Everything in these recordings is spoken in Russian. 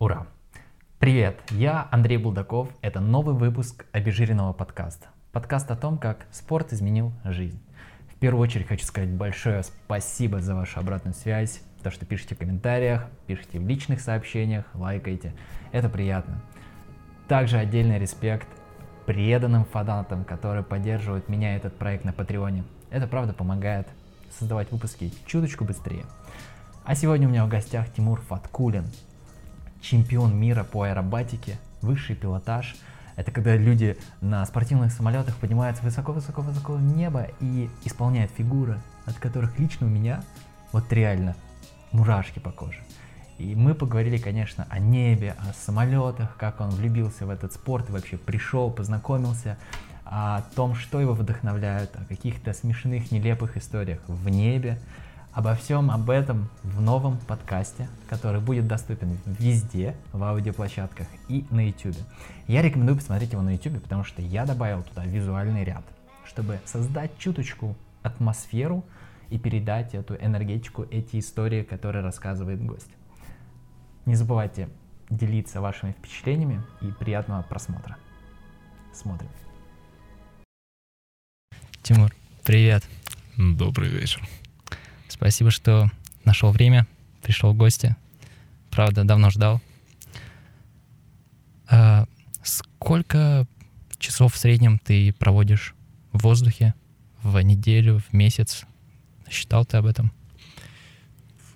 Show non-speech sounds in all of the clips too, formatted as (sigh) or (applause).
Ура! Привет, я Андрей Булдаков. Это новый выпуск обезжиренного подкаста. Подкаст о том, как спорт изменил жизнь. В первую очередь хочу сказать большое спасибо за вашу обратную связь, то, что пишите в комментариях, пишите в личных сообщениях, лайкайте. Это приятно. Также отдельный респект преданным фанатам, которые поддерживают меня и этот проект на Патреоне. Это правда помогает создавать выпуски чуточку быстрее. А сегодня у меня в гостях Тимур Фаткулин, чемпион мира по аэробатике, высший пилотаж. Это когда люди на спортивных самолетах поднимаются высоко-высоко-высоко в небо и исполняют фигуры, от которых лично у меня вот реально мурашки по коже. И мы поговорили, конечно, о небе, о самолетах, как он влюбился в этот спорт вообще пришел, познакомился, о том, что его вдохновляет, о каких-то смешных, нелепых историях в небе, Обо всем об этом в новом подкасте, который будет доступен везде, в аудиоплощадках и на YouTube. Я рекомендую посмотреть его на YouTube, потому что я добавил туда визуальный ряд, чтобы создать чуточку атмосферу и передать эту энергетику, эти истории, которые рассказывает гость. Не забывайте делиться вашими впечатлениями и приятного просмотра. Смотрим. Тимур, привет. Добрый вечер. Спасибо, что нашел время, пришел в гости. Правда, давно ждал. А сколько часов в среднем ты проводишь в воздухе в неделю, в месяц? Считал ты об этом?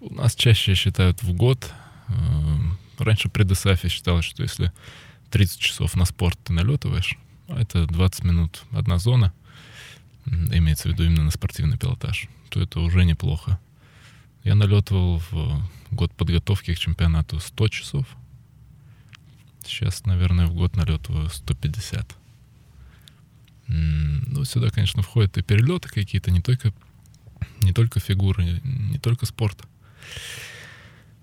У нас чаще считают в год. Эм, раньше при ДСАФе считалось, что если 30 часов на спорт ты налетываешь, а это 20 минут одна зона, имеется в виду именно на спортивный пилотаж, то это уже неплохо. Я налетывал в год подготовки к чемпионату 100 часов. Сейчас, наверное, в год налетываю 150. Ну, сюда, конечно, входят и перелеты какие-то, не только, не только фигуры, не только спорт.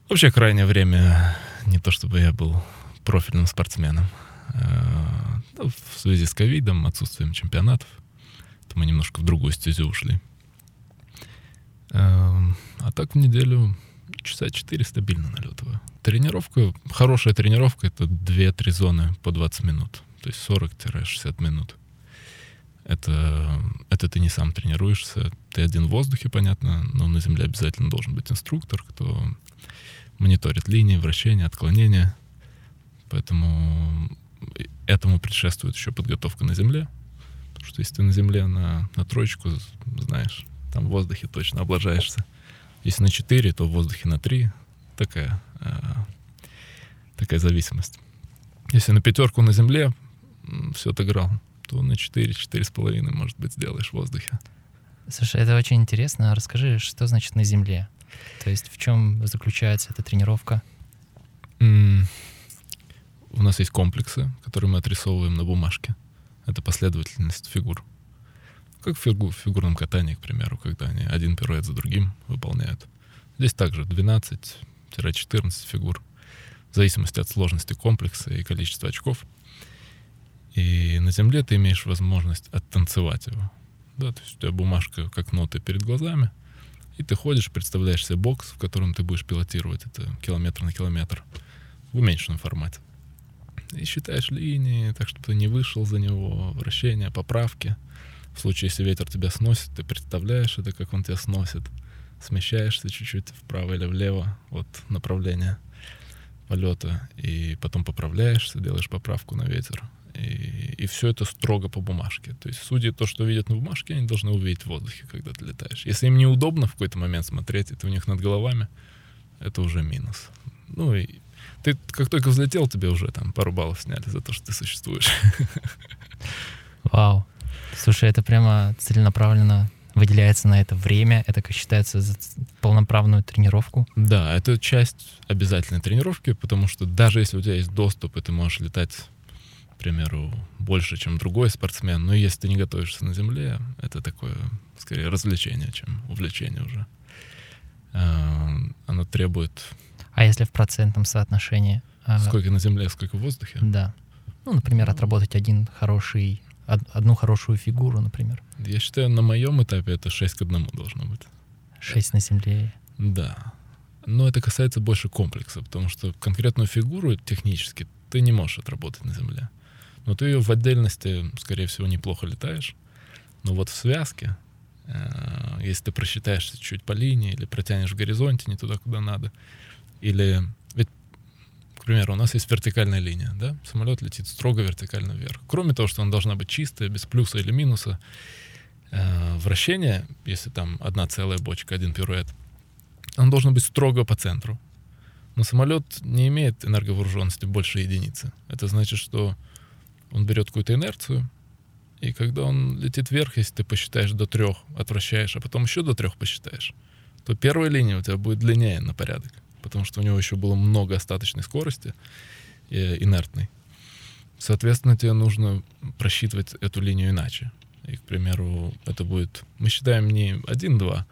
Вообще, крайнее время не то чтобы я был профильным спортсменом. А, ну, в связи с ковидом, отсутствием чемпионатов, то мы немножко в другую стезю ушли. Эм, а так в неделю часа 4 стабильно налетываю. Тренировка, хорошая тренировка, это 2-3 зоны по 20 минут. То есть 40-60 минут. Это, это ты не сам тренируешься. Ты один в воздухе, понятно, но на земле обязательно должен быть инструктор, кто мониторит линии, вращения, отклонения. Поэтому этому предшествует еще подготовка на земле. Потому что если ты на земле на, на троечку, знаешь, там в воздухе точно облажаешься. Если на 4, то в воздухе на 3. Такая, э, такая зависимость. Если на пятерку на земле все отыграл, то на 4, 4,5, может быть, сделаешь в воздухе. Слушай, это очень интересно. Расскажи, что значит на земле? То есть в чем заключается эта тренировка? Mm. У нас есть комплексы, которые мы отрисовываем на бумажке. Это последовательность фигур. Как в, в фигурном катании, к примеру, когда они один пируэт за другим выполняют. Здесь также 12-14 фигур, в зависимости от сложности комплекса и количества очков. И на земле ты имеешь возможность оттанцевать его. Да, то есть у тебя бумажка как ноты перед глазами, и ты ходишь, представляешь себе бокс, в котором ты будешь пилотировать это километр на километр в уменьшенном формате. И считаешь линии, так чтобы ты не вышел за него, вращения, поправки — в случае, если ветер тебя сносит, ты представляешь это, как он тебя сносит. Смещаешься чуть-чуть вправо или влево от направления полета, и потом поправляешься, делаешь поправку на ветер. И, и все это строго по бумажке. То есть судьи то, что видят на бумажке, они должны увидеть в воздухе, когда ты летаешь. Если им неудобно в какой-то момент смотреть, это у них над головами, это уже минус. Ну и ты как только взлетел, тебе уже там пару баллов сняли за то, что ты существуешь. Вау. Слушай, это прямо целенаправленно выделяется на это время, это как считается за полноправную тренировку? Да, это часть обязательной тренировки, потому что даже если у тебя есть доступ, и ты можешь летать, к примеру, больше, чем другой спортсмен, но если ты не готовишься на земле, это такое, скорее, развлечение, чем увлечение уже. А, оно требует... А если в процентном соотношении? А, сколько на земле, сколько в воздухе? Да. Ну, например, отработать один хороший одну хорошую фигуру, например? Я считаю, на моем этапе это 6 к 1 должно быть. 6 на земле. Да. Но это касается больше комплекса, потому что конкретную фигуру технически ты не можешь отработать на Земле. Но ты ее в отдельности, скорее всего, неплохо летаешь. Но вот в связке, э, если ты просчитаешься чуть по линии или протянешь в горизонте не туда, куда надо, или ведь, к примеру, у нас есть вертикальная линия, да, самолет летит строго вертикально вверх. Кроме того, что она должна быть чистая, без плюса или минуса, э, вращение, если там одна целая бочка, один пируэт, он должен быть строго по центру. Но самолет не имеет энерговооруженности больше единицы. Это значит, что он берет какую-то инерцию, и когда он летит вверх, если ты посчитаешь до трех, отвращаешь, а потом еще до трех посчитаешь, то первая линия у тебя будет длиннее на порядок, потому что у него еще было много остаточной скорости э, инертной. Соответственно, тебе нужно просчитывать эту линию иначе. И, к примеру, это будет... Мы считаем не 1-2,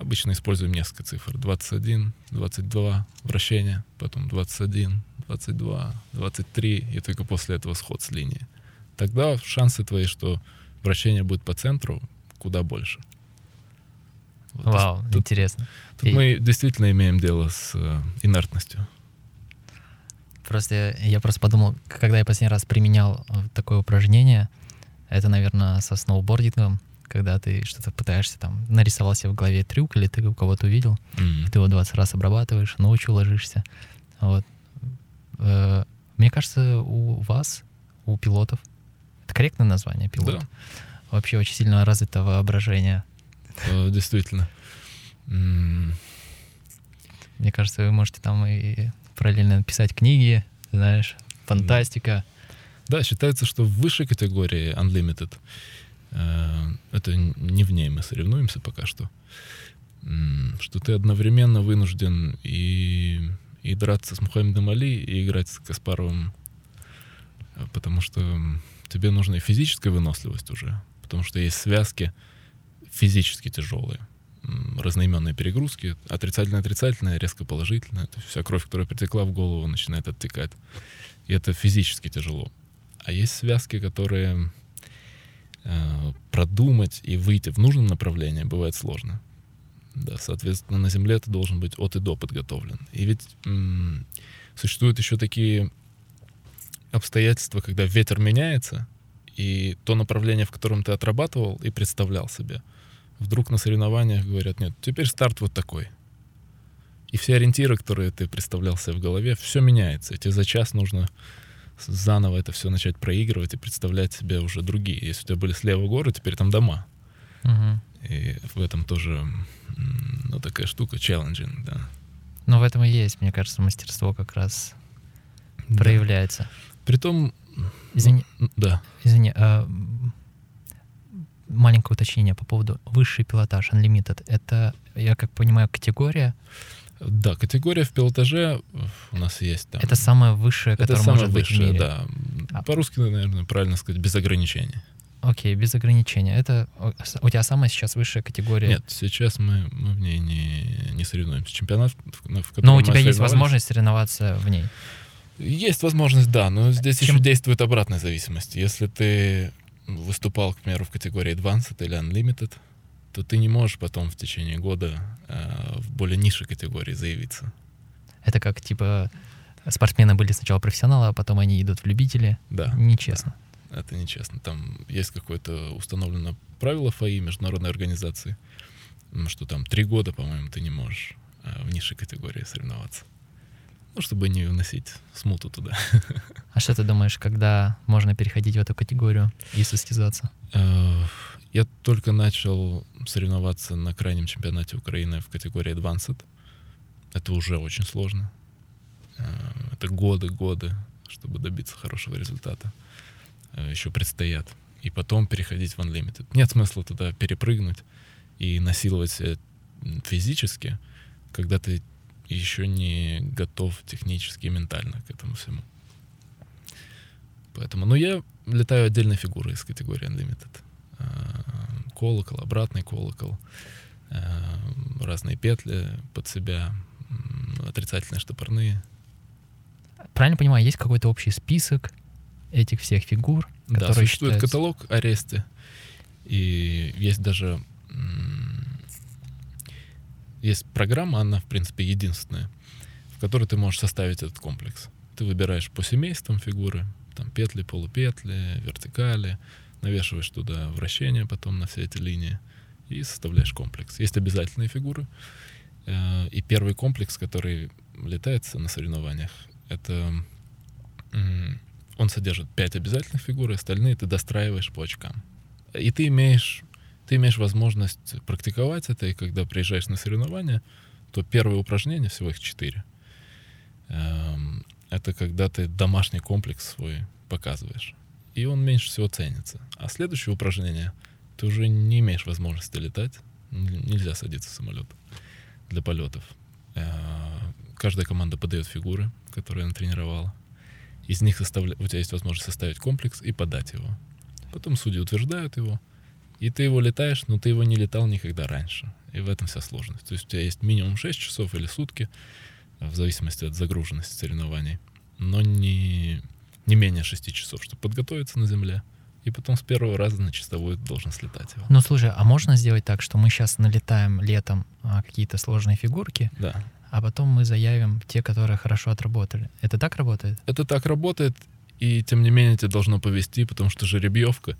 Обычно используем несколько цифр. 21, 22 вращения, потом 21, 22, 23, и только после этого сход с линии. Тогда шансы твои, что вращение будет по центру, куда больше. Вау, тут, интересно. Тут и... мы действительно имеем дело с э, инертностью. Просто я просто подумал, когда я последний раз применял э, такое упражнение, это, наверное, со сноубордингом, когда ты что-то пытаешься там, нарисовал себе в голове трюк, или ты у кого-то увидел, mm-hmm. ты его 20 раз обрабатываешь, ночью ложишься. Вот. Э, мне кажется, у вас, у пилотов, это корректное название пилот? Да. Вообще очень сильно развито воображение. Э, действительно. Мне кажется, вы можете там и параллельно писать книги, знаешь, фантастика. Да, считается, что в высшей категории Unlimited Э, это не в ней мы соревнуемся пока что, что ты одновременно вынужден и, и драться с Мухаммедом Али, и играть с Каспаровым, э, потому что тебе нужна и физическая выносливость уже, потому что есть связки физически тяжелые, разноименные перегрузки, отрицательно-отрицательное, резко положительное, это вся кровь, которая притекла в голову, начинает оттекать. И это физически тяжело. А есть связки, которые Э, продумать и выйти в нужном направлении бывает сложно. Да, соответственно, на Земле ты должен быть от и до подготовлен. И ведь м- существуют еще такие обстоятельства, когда ветер меняется, и то направление, в котором ты отрабатывал и представлял себе, вдруг на соревнованиях говорят, нет, теперь старт вот такой. И все ориентиры, которые ты представлял себе в голове, все меняется. И тебе за час нужно заново это все начать проигрывать и представлять себе уже другие. Если у тебя были слева горы, теперь там дома. Угу. И в этом тоже, ну, такая штука, челленджинг, да. Но в этом и есть, мне кажется, мастерство как раз да. проявляется. Притом... Извини. Да. Извини, а, маленькое уточнение по поводу высший пилотаж, Unlimited. Это, я как понимаю, категория, да, категория в пилотаже у нас есть там. Это самая высшая, которая Это может быть высшая, в мире. да. А. По-русски, наверное, правильно сказать, без ограничений. Окей, без ограничений. Это у тебя самая сейчас высшая категория? Нет, сейчас мы, мы в ней не, не соревнуемся. Чемпионат, в котором Но у тебя есть возможность соревноваться в ней? Есть возможность, да, но здесь Чем... еще действует обратная зависимость. Если ты выступал, к примеру, в категории Advanced или Unlimited, то ты не можешь потом в течение года э, в более низшей категории заявиться. Это как, типа, спортсмены были сначала профессионалы, а потом они идут в любители. Да. Нечестно. Да, это нечестно. Там есть какое-то установленное правило ФАИ, международной организации, что там три года, по-моему, ты не можешь э, в низшей категории соревноваться. Ну, чтобы не вносить смуту туда. (laughs) А что ты думаешь, когда можно переходить в эту категорию и состязаться? Э, я только начал соревноваться на крайнем чемпионате Украины в категории Advanced. Это уже очень сложно. Э, это годы, годы, чтобы добиться хорошего результата. Э, Еще предстоят. И потом переходить в Unlimited. Нет смысла туда перепрыгнуть и насиловать себя физически, когда ты еще не готов технически и ментально к этому всему. Поэтому, ну, я летаю отдельной фигурой из категории Unlimited. Э, колокол, обратный колокол, э, разные петли под себя, отрицательные штопорные. Правильно понимаю, есть какой-то общий список этих всех фигур, да, существует считаются... каталог аресты, и есть даже есть программа, она, в принципе, единственная, в которой ты можешь составить этот комплекс. Ты выбираешь по семействам фигуры, там петли, полупетли, вертикали, навешиваешь туда вращение потом на все эти линии и составляешь комплекс. Есть обязательные фигуры. Э, и первый комплекс, который летается на соревнованиях, это он содержит пять обязательных фигур, и остальные ты достраиваешь по очкам. И ты имеешь, ты имеешь возможность практиковать это, и когда приезжаешь на соревнования, то первое упражнение, всего их четыре, эм, это когда ты домашний комплекс свой показываешь. И он меньше всего ценится. А следующее упражнение ты уже не имеешь возможности летать. Нельзя садиться в самолет для полетов. Э, каждая команда подает фигуры, которые она тренировала. Из них составля... у тебя есть возможность составить комплекс и подать его. Потом судьи утверждают его, и ты его летаешь, но ты его не летал никогда раньше. И в этом вся сложность. То есть у тебя есть минимум 6 часов или сутки, в зависимости от загруженности соревнований, но не, не менее 6 часов, чтобы подготовиться на земле. И потом с первого раза на чистовую должен слетать его. Ну слушай, а можно сделать так, что мы сейчас налетаем летом а, какие-то сложные фигурки, да. а потом мы заявим те, которые хорошо отработали. Это так работает? Это так работает, и тем не менее тебе должно повести, потому что жеребьевка,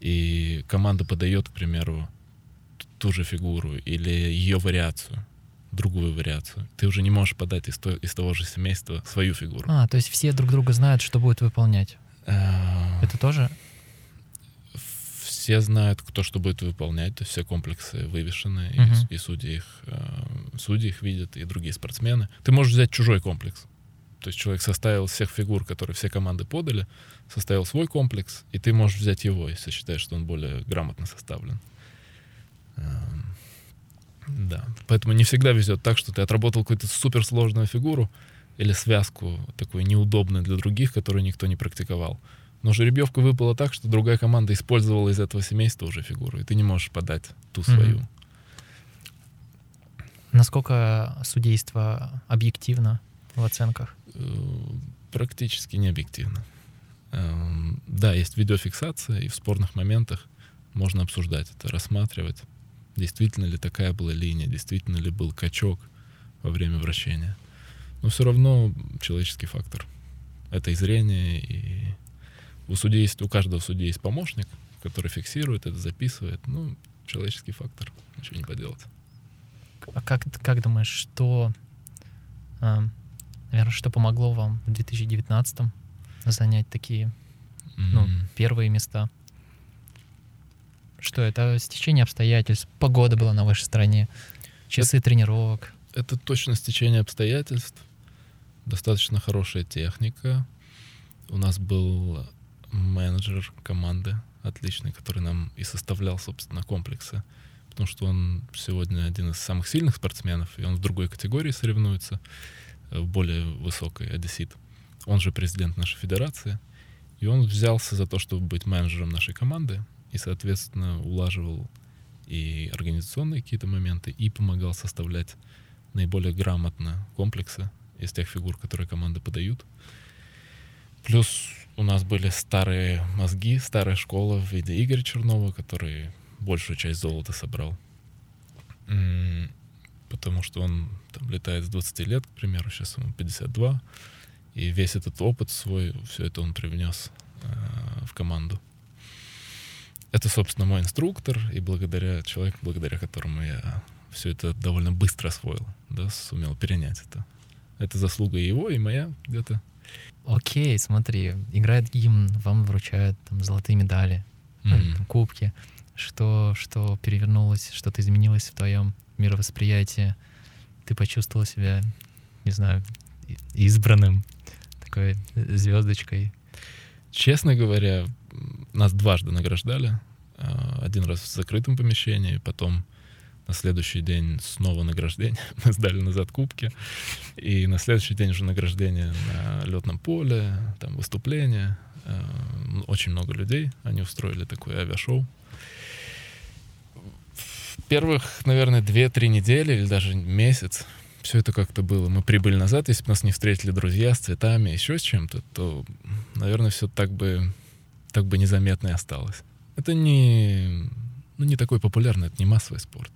и команда подает, к примеру, ту же фигуру или ее вариацию другую вариацию. Ты уже не можешь подать из, то, из того же семейства свою фигуру. А, то есть все друг друга знают, что будет выполнять. А, Это тоже? Все знают, кто что будет выполнять, то есть все комплексы вывешены, Мгм. и, и судьи, их, э, судьи их видят, и другие спортсмены. Ты можешь взять чужой комплекс. То есть человек составил всех фигур, которые все команды подали, составил свой комплекс, и ты можешь взять его, если считаешь, что он более грамотно составлен. Эм, Да. Поэтому не всегда везет так, что ты отработал какую-то суперсложную фигуру или связку такую неудобную для других, которую никто не практиковал. Но жеребьевка выпала так, что другая команда использовала из этого семейства уже фигуру, и ты не можешь подать ту свою. Насколько судейство объективно в оценках? Э, Практически не объективно. Эм, Да, есть видеофиксация, и в спорных моментах можно обсуждать это, рассматривать, действительно ли такая была линия, действительно ли был качок во время вращения. Но все равно человеческий фактор. Это и зрение, и у судей есть, у каждого судьи есть помощник, который фиксирует это, записывает. Ну, человеческий фактор, ничего не поделать. А как, как думаешь, что, наверное, что помогло вам в 2019 занять такие ну, М. первые места? Что это? Стечение обстоятельств, погода была на вашей стороне, часы тренировок. Это точно стечение обстоятельств, достаточно хорошая техника. У нас был менеджер команды отличный, который нам и составлял, собственно, комплексы. Потому что он сегодня один из самых сильных спортсменов, и он в другой категории соревнуется, более высокой, одессит. Он же президент нашей федерации. И он взялся за то, чтобы быть менеджером нашей команды, и, соответственно, улаживал и организационные какие-то моменты, и помогал составлять наиболее грамотно комплексы из тех фигур, которые команды подают. Плюс у нас были старые мозги, старая школа в виде Игоря Чернова, который большую часть золота собрал. Потому что он там летает с 20 лет, к примеру, сейчас ему 52. И весь этот опыт свой, все это он привнес э, в команду. Это, собственно, мой инструктор, и благодаря человеку, благодаря которому я все это довольно быстро освоил, да, сумел перенять это. Это заслуга его, и моя где-то. Окей, смотри, играет гимн, вам вручают там, золотые медали, там, кубки. Что, что перевернулось, что-то изменилось в твоем мировосприятии? Ты почувствовал себя, не знаю, избранным, такой звездочкой. Честно говоря, нас дважды награждали. А, Один раз в закрытом помещении, потом на следующий день снова награждение. (laughs) Мы сдали назад кубки. И на следующий день уже награждение на летном поле, там выступление. А, Очень много людей. Они устроили такое авиашоу. Первых, наверное, 2-3 недели или даже месяц все это как-то было. Мы прибыли назад, если бы нас не встретили друзья с цветами, еще с чем-то, то, наверное, все так бы, так бы незаметно и осталось. Это не, ну, не такой популярный, это не массовый спорт.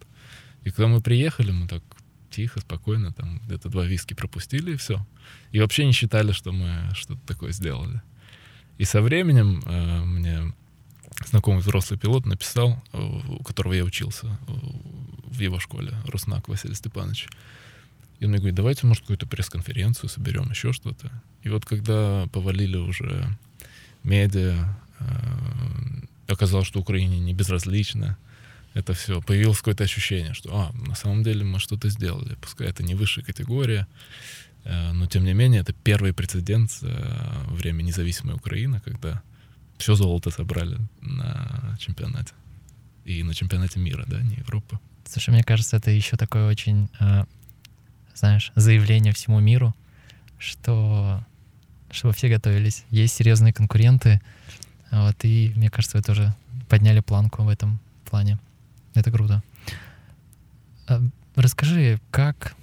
И когда мы приехали, мы так тихо, спокойно, там где-то два виски пропустили и все. И вообще не считали, что мы что-то такое сделали. И со временем э, мне знакомый взрослый пилот написал, э, у которого я учился э, в его школе, Руснак Василий Степанович. И он мне говорит, давайте, может, какую-то пресс-конференцию соберем, еще что-то. И вот когда повалили уже медиа, э, оказалось, что Украине не безразлично, это все, появилось какое-то ощущение, что, а, на самом деле мы что-то сделали, пускай это не высшая категория, но тем не менее это первый прецедент за время независимой Украины, когда все золото собрали на чемпионате. И на чемпионате мира, да, не Европы. Слушай, мне кажется, это еще такое очень, э, знаешь, заявление всему миру, что чтобы все готовились. Есть серьезные конкуренты, вот, и мне кажется, вы тоже подняли планку в этом плане. Это круто. А, расскажи, как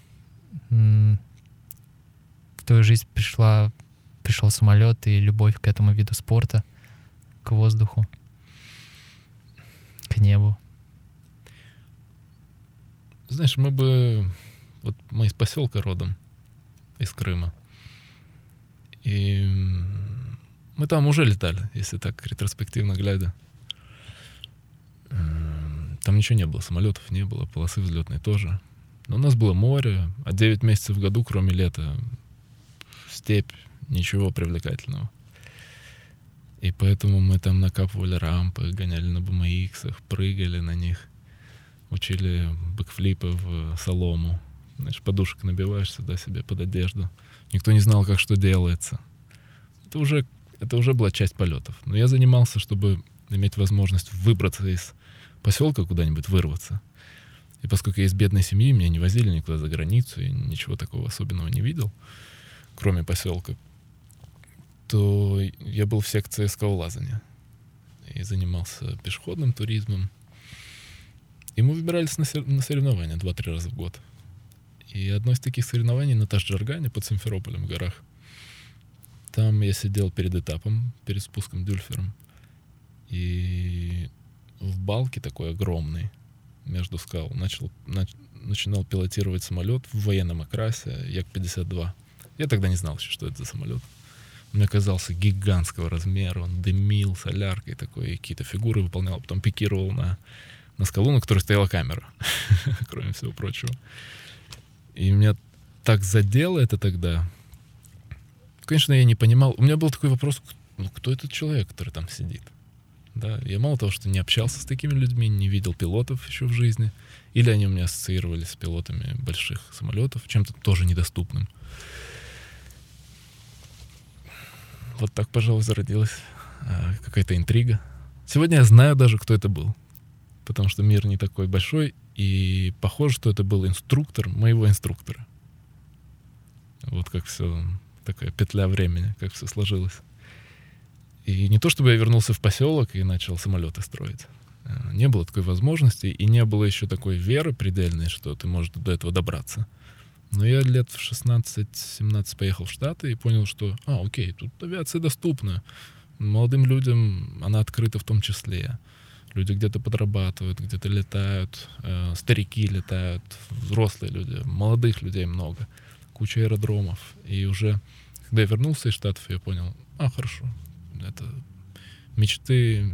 в твою жизнь пришла, пришел самолет и любовь к этому виду спорта, к воздуху, к небу? Знаешь, мы бы... Вот мы из поселка родом, из Крыма. И мы там уже летали, если так ретроспективно глядя. Там ничего не было, самолетов не было, полосы взлетной тоже. Но у нас было море, а 9 месяцев в году, кроме лета, степь, ничего привлекательного. И поэтому мы там накапывали рампы, гоняли на BMX, прыгали на них, учили бэкфлипы в солому. Знаешь, подушек набиваешь сюда себе под одежду. Никто не знал, как что делается. Это уже, это уже была часть полетов. Но я занимался, чтобы иметь возможность выбраться из поселка куда-нибудь вырваться. И поскольку я из бедной семьи, меня не возили никуда за границу, я ничего такого особенного не видел, кроме поселка, то я был в секции скалолазания и занимался пешеходным туризмом. И мы выбирались на, на соревнования два-три раза в год. И одно из таких соревнований на Таш-Джаргане под Симферополем в горах. Там я сидел перед этапом, перед спуском дюльфером. И в балке такой огромный между скал начал, нач, начинал пилотировать самолет в военном окрасе Як-52. Я тогда не знал еще, что это за самолет. Он мне казался гигантского размера, он дымил соляркой такой, какие-то фигуры выполнял, потом пикировал на, на скалу, на которой стояла камера, (laughs) кроме всего прочего. И меня так задело это тогда. Конечно, я не понимал. У меня был такой вопрос, ну, кто этот человек, который там сидит? Да, я мало того, что не общался с такими людьми, не видел пилотов еще в жизни, или они у меня ассоциировались с пилотами больших самолетов, чем-то тоже недоступным. Вот так, пожалуй, зародилась э, какая-то интрига. Сегодня я знаю даже, кто это был, потому что мир не такой большой, и похоже, что это был инструктор моего инструктора. Вот как все, такая петля времени, как все сложилось. И не то чтобы я вернулся в поселок и начал самолеты строить. Э, не было такой возможности, и не было еще такой веры предельной, что ты можешь до этого добраться. Но я лет в 16-17 поехал в Штаты и понял, что, а, окей, тут авиация доступна. Молодым людям она открыта в том числе. Люди где-то подрабатывают, где-то летают, э, старики летают, взрослые люди, молодых людей много, куча аэродромов. И уже, когда я вернулся из Штатов, я понял, а, хорошо, это мечты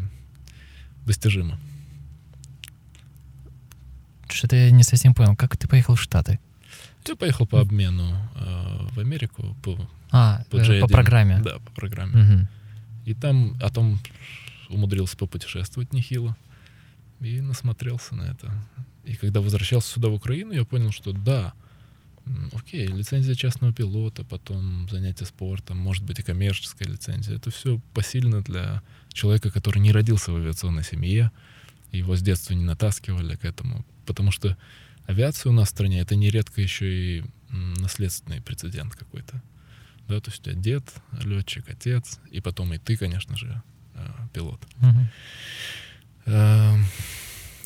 достижимы. Что-то я не совсем понял. Как ты поехал в Штаты? Я поехал по обмену э, в Америку по, а, по, э, по программе. Да, по программе. Угу. И там о том умудрился попутешествовать нехило. И насмотрелся на это. И когда возвращался сюда, в Украину, я понял, что да, окей, лицензия частного пилота, потом занятия спортом, может быть и коммерческая лицензия. Это все посильно для человека, который не родился в авиационной семье, его с детства не натаскивали к этому. Потому что авиация у нас в стране это нередко еще и наследственный прецедент какой-то. Да, то есть у тебя дед, летчик, отец, и потом и ты, конечно же, э, пилот. Uh-huh.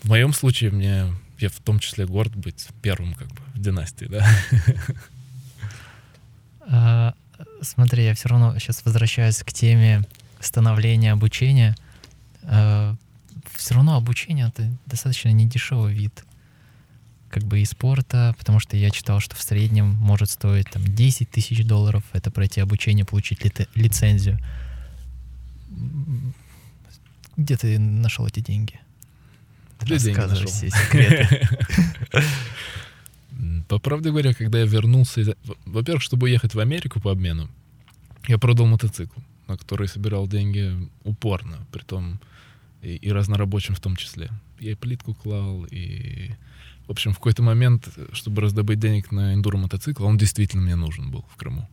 В моем случае мне я в том числе горд быть первым как бы в династии, да. (laughs) А, смотри, я все равно сейчас возвращаюсь к теме становления обучения. А, все равно обучение это достаточно недешевый вид. Как бы и спорта, потому что я читал, что в среднем может стоить там 10 тысяч долларов, это пройти обучение, получить ли- лицензию. Где ты нашел эти деньги? Деньги Рассказывай все секреты. (laughs) По правде говоря, когда я вернулся, из- во-первых, чтобы уехать в Америку по обмену, я продал мотоцикл, на который собирал деньги упорно, притом и, и разнорабочим в том числе. Я и плитку клал, и... В общем, в какой-то момент, чтобы раздобыть денег на эндуро-мотоцикл, он действительно мне нужен был в Крыму,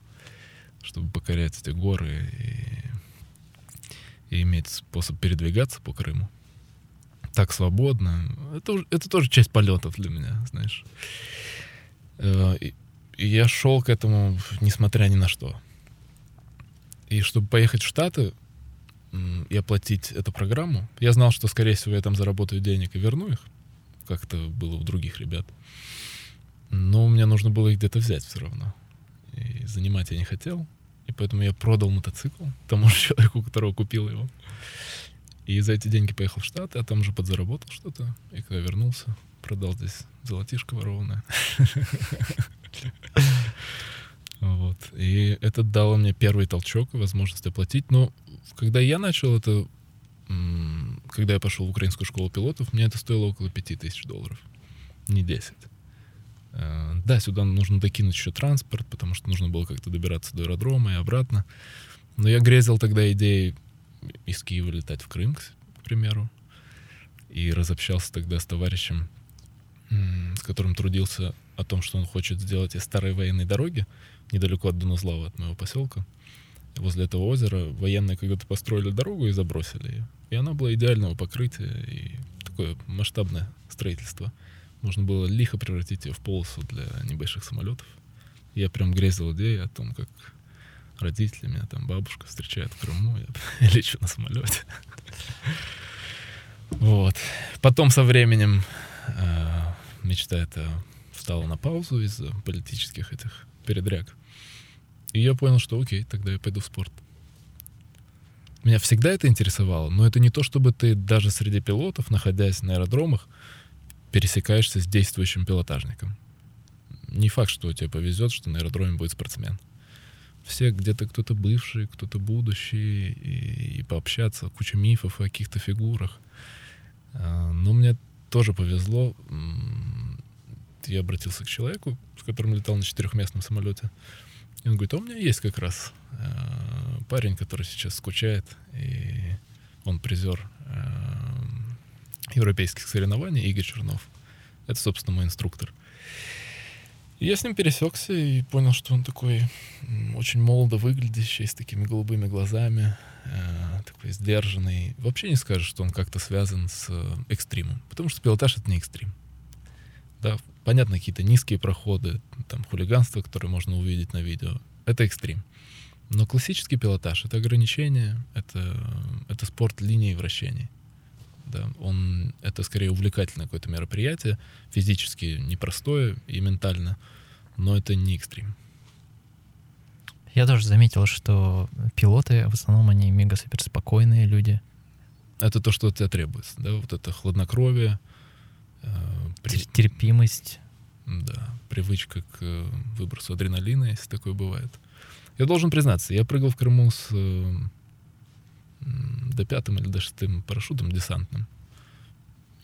чтобы покорять эти горы и, и иметь способ передвигаться по Крыму. Так свободно. Это, это тоже часть полетов для меня, знаешь. Э, И, и я шел к этому, несмотря ни на что. И чтобы поехать в Штаты и оплатить эту программу, я знал, что, скорее всего, я там заработаю денег и верну их, как это было у других ребят. Но мне нужно было их где-то взять все равно. И занимать я не хотел. И поэтому я продал мотоцикл тому же (laughs) человеку, которого купил его. И за эти деньги поехал в Штаты, а там же подзаработал что-то. И когда вернулся, продал здесь золотишко ворованное. (laughs) Вот. И это дало мне первый толчок и возможность оплатить. Но когда я начал это, когда я пошел в украинскую школу пилотов, мне это стоило около 5000 долларов. Не 10. Э, Да, сюда нужно докинуть еще транспорт, потому что нужно было как-то добираться до аэродрома и обратно. Но я грезил тогда идеей из Киева летать в Крым, к примеру. И разобщался тогда с товарищем, с которым трудился о том, что он хочет сделать из старой военной дороги, недалеко от Донузлава, от моего поселка. Возле этого озера военные когда-то построили дорогу и забросили ее. И она была идеального покрытия и такое масштабное строительство. Можно было лихо превратить ее в полосу для небольших самолетов. Я прям грезил идеей о том, как родители меня, там бабушка встречает в Крыму, я (laughs) лечу на самолете. Вот. Потом со временем э, мечта эта встала на паузу из-за политических этих передряг. И я понял, что окей, тогда я пойду в спорт. Меня всегда это интересовало, но это не то, чтобы ты даже среди пилотов, находясь на аэродромах, пересекаешься с действующим пилотажником. Не факт, что тебе повезет, что на аэродроме будет спортсмен. Все где-то кто-то бывший, кто-то будущий, и, и пообщаться, куча мифов о каких-то фигурах. А, Но мне тоже повезло. Я обратился к человеку, с которым летал на четырехместном самолете. И он говорит, а у меня есть как раз э, парень, который сейчас скучает, и он призер э, европейских соревнований, Игорь Чернов. Это, собственно, мой инструктор. И я с ним пересекся и понял, что он такой очень молодо выглядящий, с такими голубыми глазами, э, такой сдержанный. Вообще не скажешь, что он как-то связан с э, экстримом, потому что пилотаж — это не экстрим. Да, понятно, какие-то низкие проходы, там, хулиганство, которое можно увидеть на видео, это экстрим. Но классический пилотаж — это ограничение, это, это спорт линии вращений. Да, он, это скорее увлекательное какое-то мероприятие, физически непростое и ментально, но это не экстрим. Я тоже заметил, что пилоты, в основном, они мега-супер спокойные люди. Это то, что от тебя требуется, да, вот это хладнокровие, э, при- Терпимость. Да, привычка к э, выбросу адреналина, если такое бывает. Я должен признаться, я прыгал в Крыму с э, до пятым или до шестым парашютом десантным.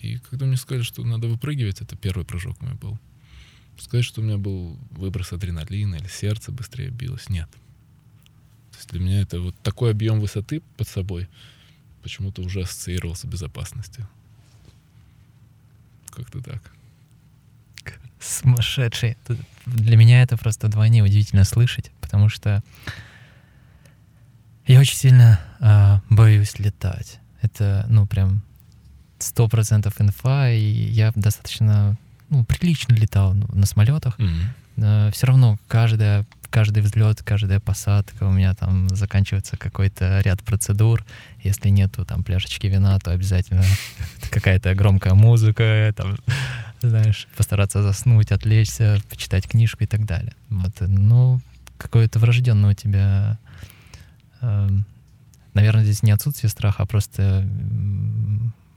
И когда мне сказали, что надо выпрыгивать, это первый прыжок мой был. Сказать, что у меня был выброс адреналина или сердце быстрее билось, нет. То есть для меня это вот такой объем высоты под собой почему-то уже ассоциировался с безопасностью. Как-то так. Сумасшедший. Для меня это просто вдвойне удивительно слышать, потому что я очень сильно а, боюсь летать. Это, ну, прям сто процентов инфа, и я достаточно, ну, прилично летал ну, на самолетах. Мгм. все равно каждая, каждый взлет, каждая посадка у меня там заканчивается какой-то ряд процедур. Если нету там пляшечки вина, то обязательно (laughs) какая-то громкая музыка, там, знаешь, постараться заснуть, отвлечься, почитать книжку и так далее. Вот, ну, какое-то врожденное у тебя, эм, наверное, здесь не отсутствие страха, а просто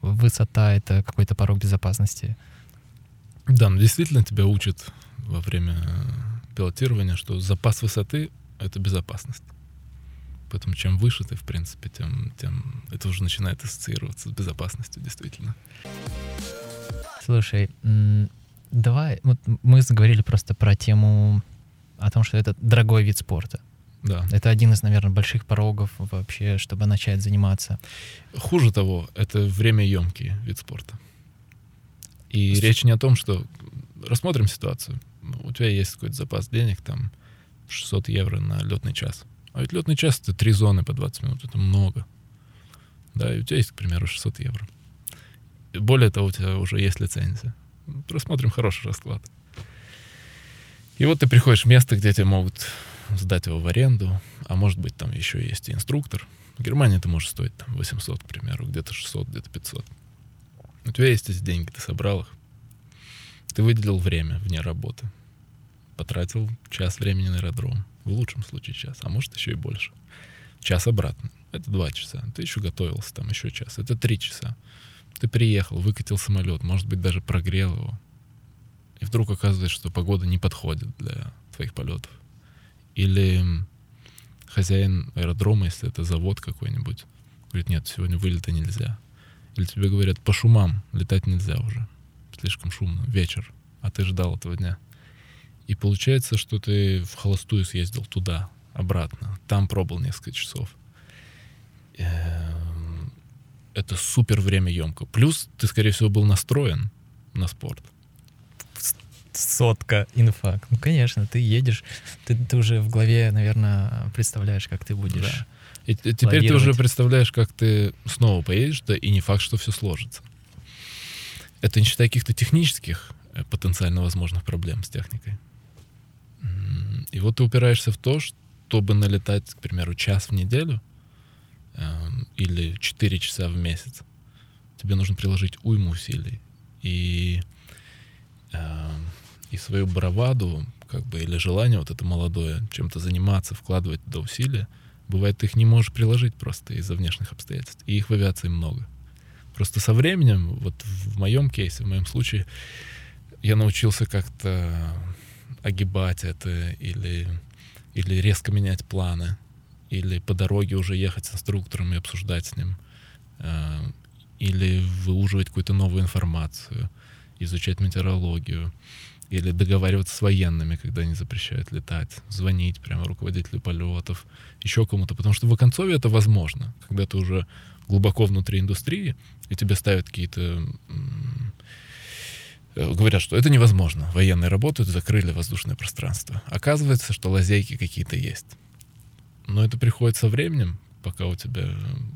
высота — это какой-то порог безопасности. Да, но действительно тебя учат во время пилотирования, что запас высоты — это безопасность. Поэтому чем выше ты, в принципе, тем, тем это уже начинает ассоциироваться с безопасностью, действительно. Слушай, давай, вот мы заговорили просто про тему о том, что это дорогой вид спорта. Да. Это один из, наверное, больших порогов вообще, чтобы начать заниматься. Хуже того, это время емкий вид спорта. И С... речь не о том, что рассмотрим ситуацию. У тебя есть какой-то запас денег, там 600 евро на летный час. А ведь летный час это три зоны по 20 минут, это много. Да, и у тебя есть, к примеру, 600 евро. И более того, у тебя уже есть лицензия. Рассмотрим хороший расклад. И вот ты приходишь в место, где тебе могут сдать его в аренду, а может быть там еще есть и инструктор. В Германии это может стоить там 800, к примеру, где-то 600, где-то 500. У тебя есть эти деньги, ты собрал их. Ты выделил время вне работы. Потратил час времени на аэродром. В лучшем случае час, а может еще и больше. Час обратно. Это два часа. Ты еще готовился там еще час. Это три часа. Ты приехал, выкатил самолет, может быть, даже прогрел его. И вдруг оказывается, что погода не подходит для твоих полетов. Или хозяин аэродрома, если это завод какой-нибудь, говорит, нет, сегодня вылета нельзя. Или тебе говорят, по шумам летать нельзя уже. Слишком шумно. Вечер. А ты ждал этого дня. И получается, что ты в холостую съездил туда, обратно. Там пробовал несколько часов. Эм, это супер время емко. Плюс ты, скорее всего, был настроен на спорт. Сотка инфа. Ну, конечно, ты едешь, ты, ты уже в голове, наверное, представляешь, как ты будешь. Да. И, и теперь ты уже представляешь, как ты снова поедешь, да, и не факт, что все сложится. Это не считая каких-то технических э, потенциально возможных проблем с техникой. И вот ты упираешься в то, чтобы налетать, к примеру, час в неделю э, или 4 часа в месяц, тебе нужно приложить уйму усилий. И, э, и свою браваду, как бы, или желание вот это молодое, чем-то заниматься, вкладывать туда усилия, бывает, ты их не можешь приложить просто из-за внешних обстоятельств. И их в авиации много. Просто со временем, вот в моем кейсе, в моем случае, я научился как-то огибать это или, или резко менять планы, или по дороге уже ехать с инструктором и обсуждать с ним, э, или выуживать какую-то новую информацию, изучать метеорологию, или договариваться с военными, когда они запрещают летать, звонить прямо руководителю полетов, еще кому-то, потому что в Оконцове это возможно, когда ты уже глубоко внутри индустрии, и тебе ставят какие-то Э, говорят, что это невозможно. Военные работают, закрыли воздушное пространство. Оказывается, что лазейки какие-то есть. Но это приходит со временем, пока у тебя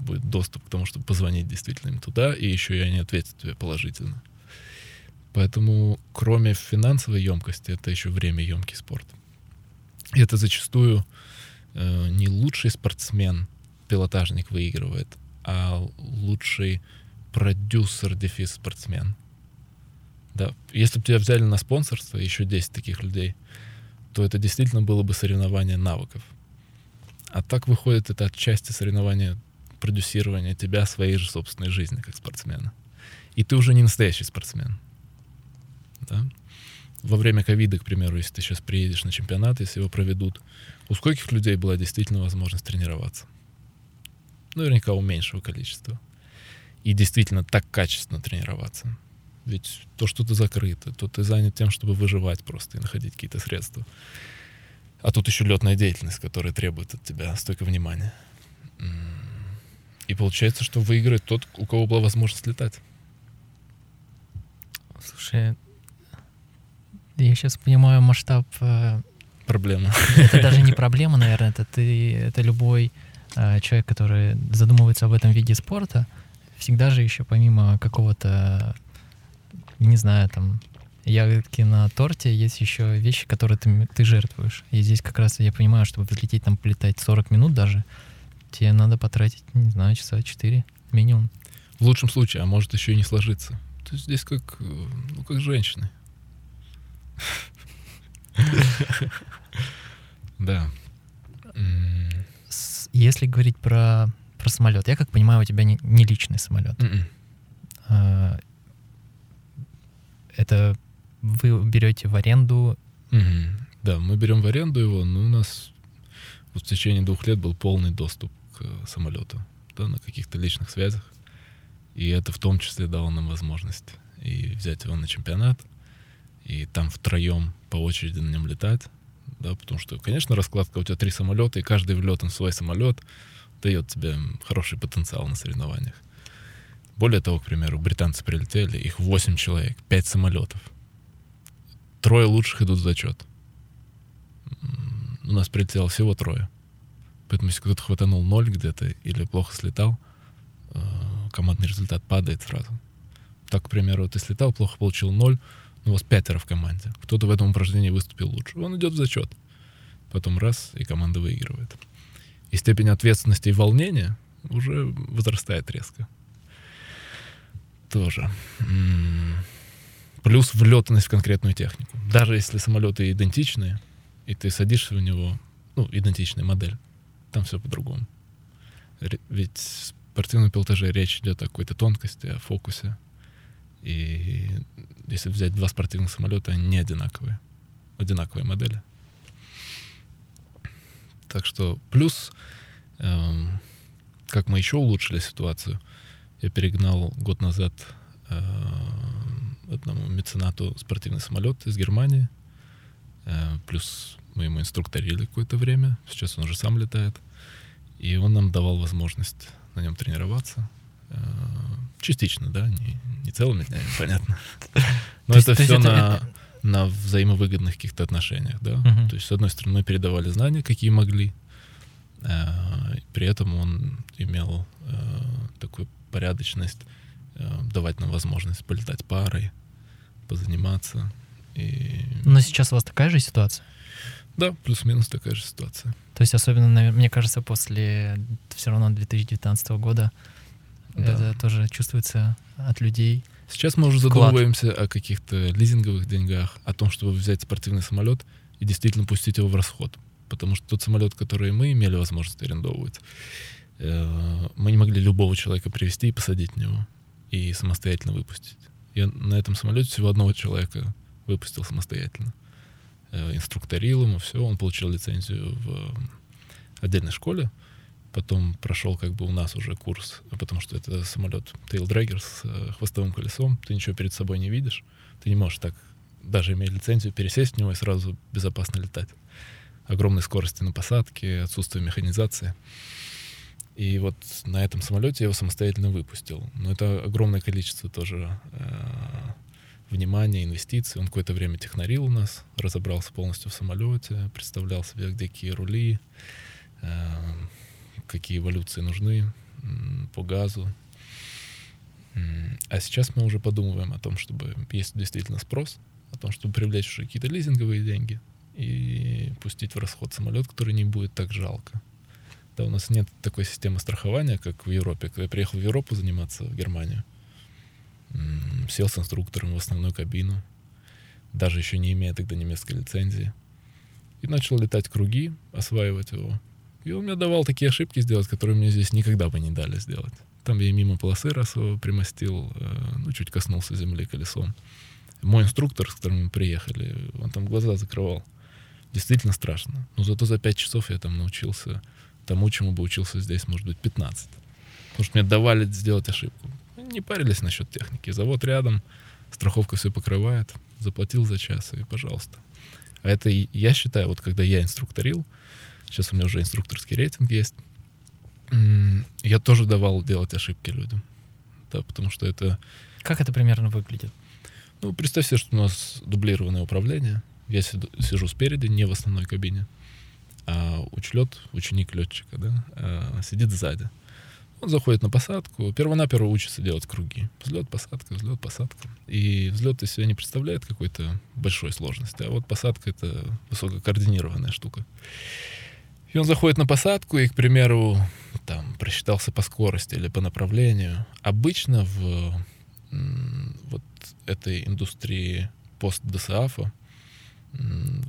будет доступ к тому, чтобы позвонить действительно им туда, и еще и они ответят тебе положительно. Поэтому, кроме финансовой емкости, это еще время емкий спорт. И это зачастую э, не лучший спортсмен, пилотажник выигрывает, а лучший продюсер, дефис спортсмен — да. Если бы тебя взяли на спонсорство, еще 10 таких людей, то это действительно было бы соревнование навыков. А так выходит это отчасти соревнование продюсирования тебя, своей же собственной жизни как спортсмена. И ты уже не настоящий спортсмен. Да? Во время ковида, к примеру, если ты сейчас приедешь на чемпионат, если его проведут, у скольких людей была действительно возможность тренироваться? Наверняка у меньшего количества. И действительно так качественно тренироваться. Ведь то, что ты закрыто, то ты занят тем, чтобы выживать просто и находить какие-то средства. А тут еще летная деятельность, которая требует от тебя столько внимания. И получается, что выиграет тот, у кого была возможность летать. Слушай, я сейчас понимаю масштаб... Э, проблемы. Это даже не (laughs) проблема, наверное, это ты, это любой человек, который задумывается об этом виде спорта, всегда же еще помимо какого-то не знаю, там, ягодки на торте, есть еще вещи, которые ты, ты жертвуешь. И здесь как раз я понимаю, чтобы взлететь, там, полетать 40 минут даже, тебе надо потратить, не знаю, часа 4 минимум. В лучшем случае, а может еще и не сложиться. То есть здесь как, ну, как женщины. (laughs) Да. Если говорить про, про самолет, я как понимаю, у тебя не, не личный самолет. М-м. А, это вы берете в аренду. Мгм. Да, мы берем в аренду его, но у нас в течение двух лет был полный доступ к самолету, да, на каких-то личных связях. И это в том числе дало нам возможность и взять его на чемпионат, и там втроем по очереди на нем летать, да, потому что, конечно, раскладка у тебя три самолета, и каждый влет на свой самолет дает тебе хороший потенциал на соревнованиях. Более того, к примеру, британцы прилетели, их 8 человек, 5 самолетов. Трое лучших идут в зачет. У нас прилетело всего трое. Поэтому если кто-то хватанул ноль где-то или плохо слетал, э, командный результат падает сразу. Так, к примеру, ты слетал, плохо получил ноль, у вас пятеро в команде. Кто-то в этом упражнении выступил лучше. Он идет в зачет. Потом раз, и команда выигрывает. И степень ответственности и волнения уже возрастает резко. Тоже. М, Плюс влетанность в конкретную технику. Даже если самолеты идентичные, и ты садишься в него, ну, идентичная модель, там все по-другому. Ведь в спортивном пилотаже речь идет о какой-то тонкости, о фокусе. И если взять два спортивных самолета, они не одинаковые. Одинаковые модели. Так что плюс, эм, как мы еще улучшили ситуацию, я перегнал год назад эм, одному меценату спортивный самолет из Германии. Э, плюс мы ему инструкторили какое-то время. Сейчас он уже сам летает. И он нам давал возможность на нем тренироваться. Э, частично, да, не, не целыми днями, (laughs) понятно. Но это все на, на взаимовыгодных каких-то отношениях, да. То есть, с одной стороны, мы передавали знания, какие могли. э, При этом он имел э, такую порядочность э, давать нам возможность полетать парой, позаниматься. И Но сейчас у вас такая же ситуация? да, плюс-минус такая же ситуация. То есть особенно, мне кажется, после все равно 2019 года Да. это тоже чувствуется от людей. Сейчас мы уже Вклад. задумываемся о каких-то лизинговых деньгах, о том, чтобы взять спортивный самолет и действительно пустить его в расход. Потому что тот самолет, который мы имели возможность арендовывать, э, мы не могли любого человека привести и посадить в него и самостоятельно выпустить. Я на этом самолете всего одного человека выпустил самостоятельно. Э, Инструкторил ему, все, он получил лицензию в э, отдельной школе, потом прошел как бы у нас уже курс, потому что это самолет тейлдрэггер с э, хвостовым колесом, ты ничего перед собой не видишь, ты не можешь так, даже имея лицензию, пересесть в него и сразу безопасно летать. Огромной скорости на посадке, отсутствие механизации. И вот на этом самолете я его самостоятельно выпустил. Но это огромное количество тоже э, внимания, инвестиций. Он какое-то время технарил у нас, разобрался полностью в самолете, представлял себе, где какие рули, э, какие эволюции нужны по газу. А сейчас мы уже подумываем о том, чтобы есть действительно спрос, о том, чтобы привлечь уже какие-то лизинговые деньги и пустить в расход самолет, который не будет так жалко. Да, у нас нет такой системы страхования, как в Европе. Когда я приехал в Европу заниматься, в Германию, сел с инструктором в основную кабину, даже еще не имея тогда немецкой лицензии, и начал летать круги, осваивать его. И он мне давал такие ошибки сделать, которые мне здесь никогда бы не дали сделать. Там я мимо полосы раз примостил, э, ну, чуть коснулся земли колесом. Мой инструктор, с которым мы приехали, он там глаза закрывал. Действительно страшно. Но зато за пять часов я там научился тому, чему бы учился здесь, может быть, 15. Потому что мне давали сделать ошибку. Не парились насчет техники. Завод рядом, страховка все покрывает. Заплатил за час, и пожалуйста. А это, я считаю, вот когда я инструкторил, сейчас у меня уже инструкторский рейтинг есть, я тоже давал делать ошибки людям. Да, потому что это Как это примерно выглядит? ну, представь себе, что у нас дублированное управление. Я сиду- сижу спереди, не в основной кабине. А учлет, ученик летчика, да, а, сидит сзади. Он заходит на посадку, первонаперво учится делать круги. Взлет, посадка, взлет, посадка. И взлет из себя не представляет какой-то большой сложности. А вот посадка — это высококоординированная штука. И он заходит на посадку и, к примеру, там, просчитался по скорости или по направлению. Обычно в вот этой индустрии пост-ДСАФа м,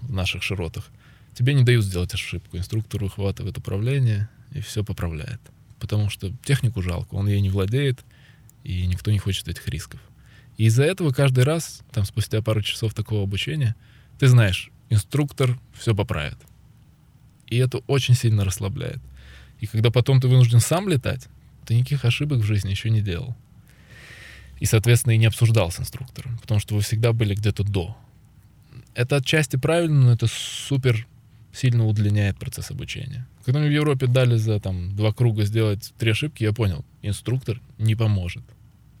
в- в наших широтах тебе не дают сделать ошибку. Инструктор выхватывает управление и все поправляет. Потому что технику жалко, он ей не владеет, и никто не хочет этих рисков. И из-за этого каждый раз, там спустя пару часов такого обучения, ты знаешь, инструктор все поправит. И это очень сильно расслабляет. И когда потом ты вынужден сам летать, ты никаких ошибок в жизни еще не делал. И, соответственно, и не обсуждал с инструктором, потому что вы всегда были где-то до. Это отчасти правильно, но это супер сильно удлиняет процесс обучения. Когда мне в Европе дали за там, два круга сделать три ошибки, я понял, инструктор не поможет.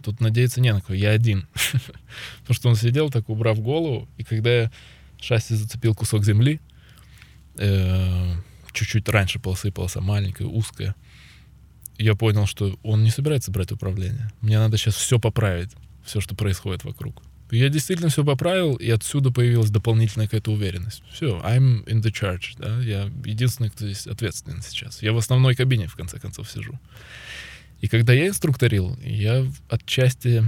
Тут надеяться не на кого, я один. (laughs) Потому что он сидел так, убрав голову, и когда я шасси зацепил кусок земли, э, чуть-чуть раньше полосы, полоса маленькая, узкая, я понял, что он не собирается брать управление. Мне надо сейчас все поправить, все, что происходит вокруг. Я действительно все поправил, и отсюда появилась дополнительная какая-то уверенность. Все, I'm in the charge, да, я единственный, кто здесь ответственен сейчас. Я в основной кабине, в конце концов, сижу. И когда я инструкторил, я отчасти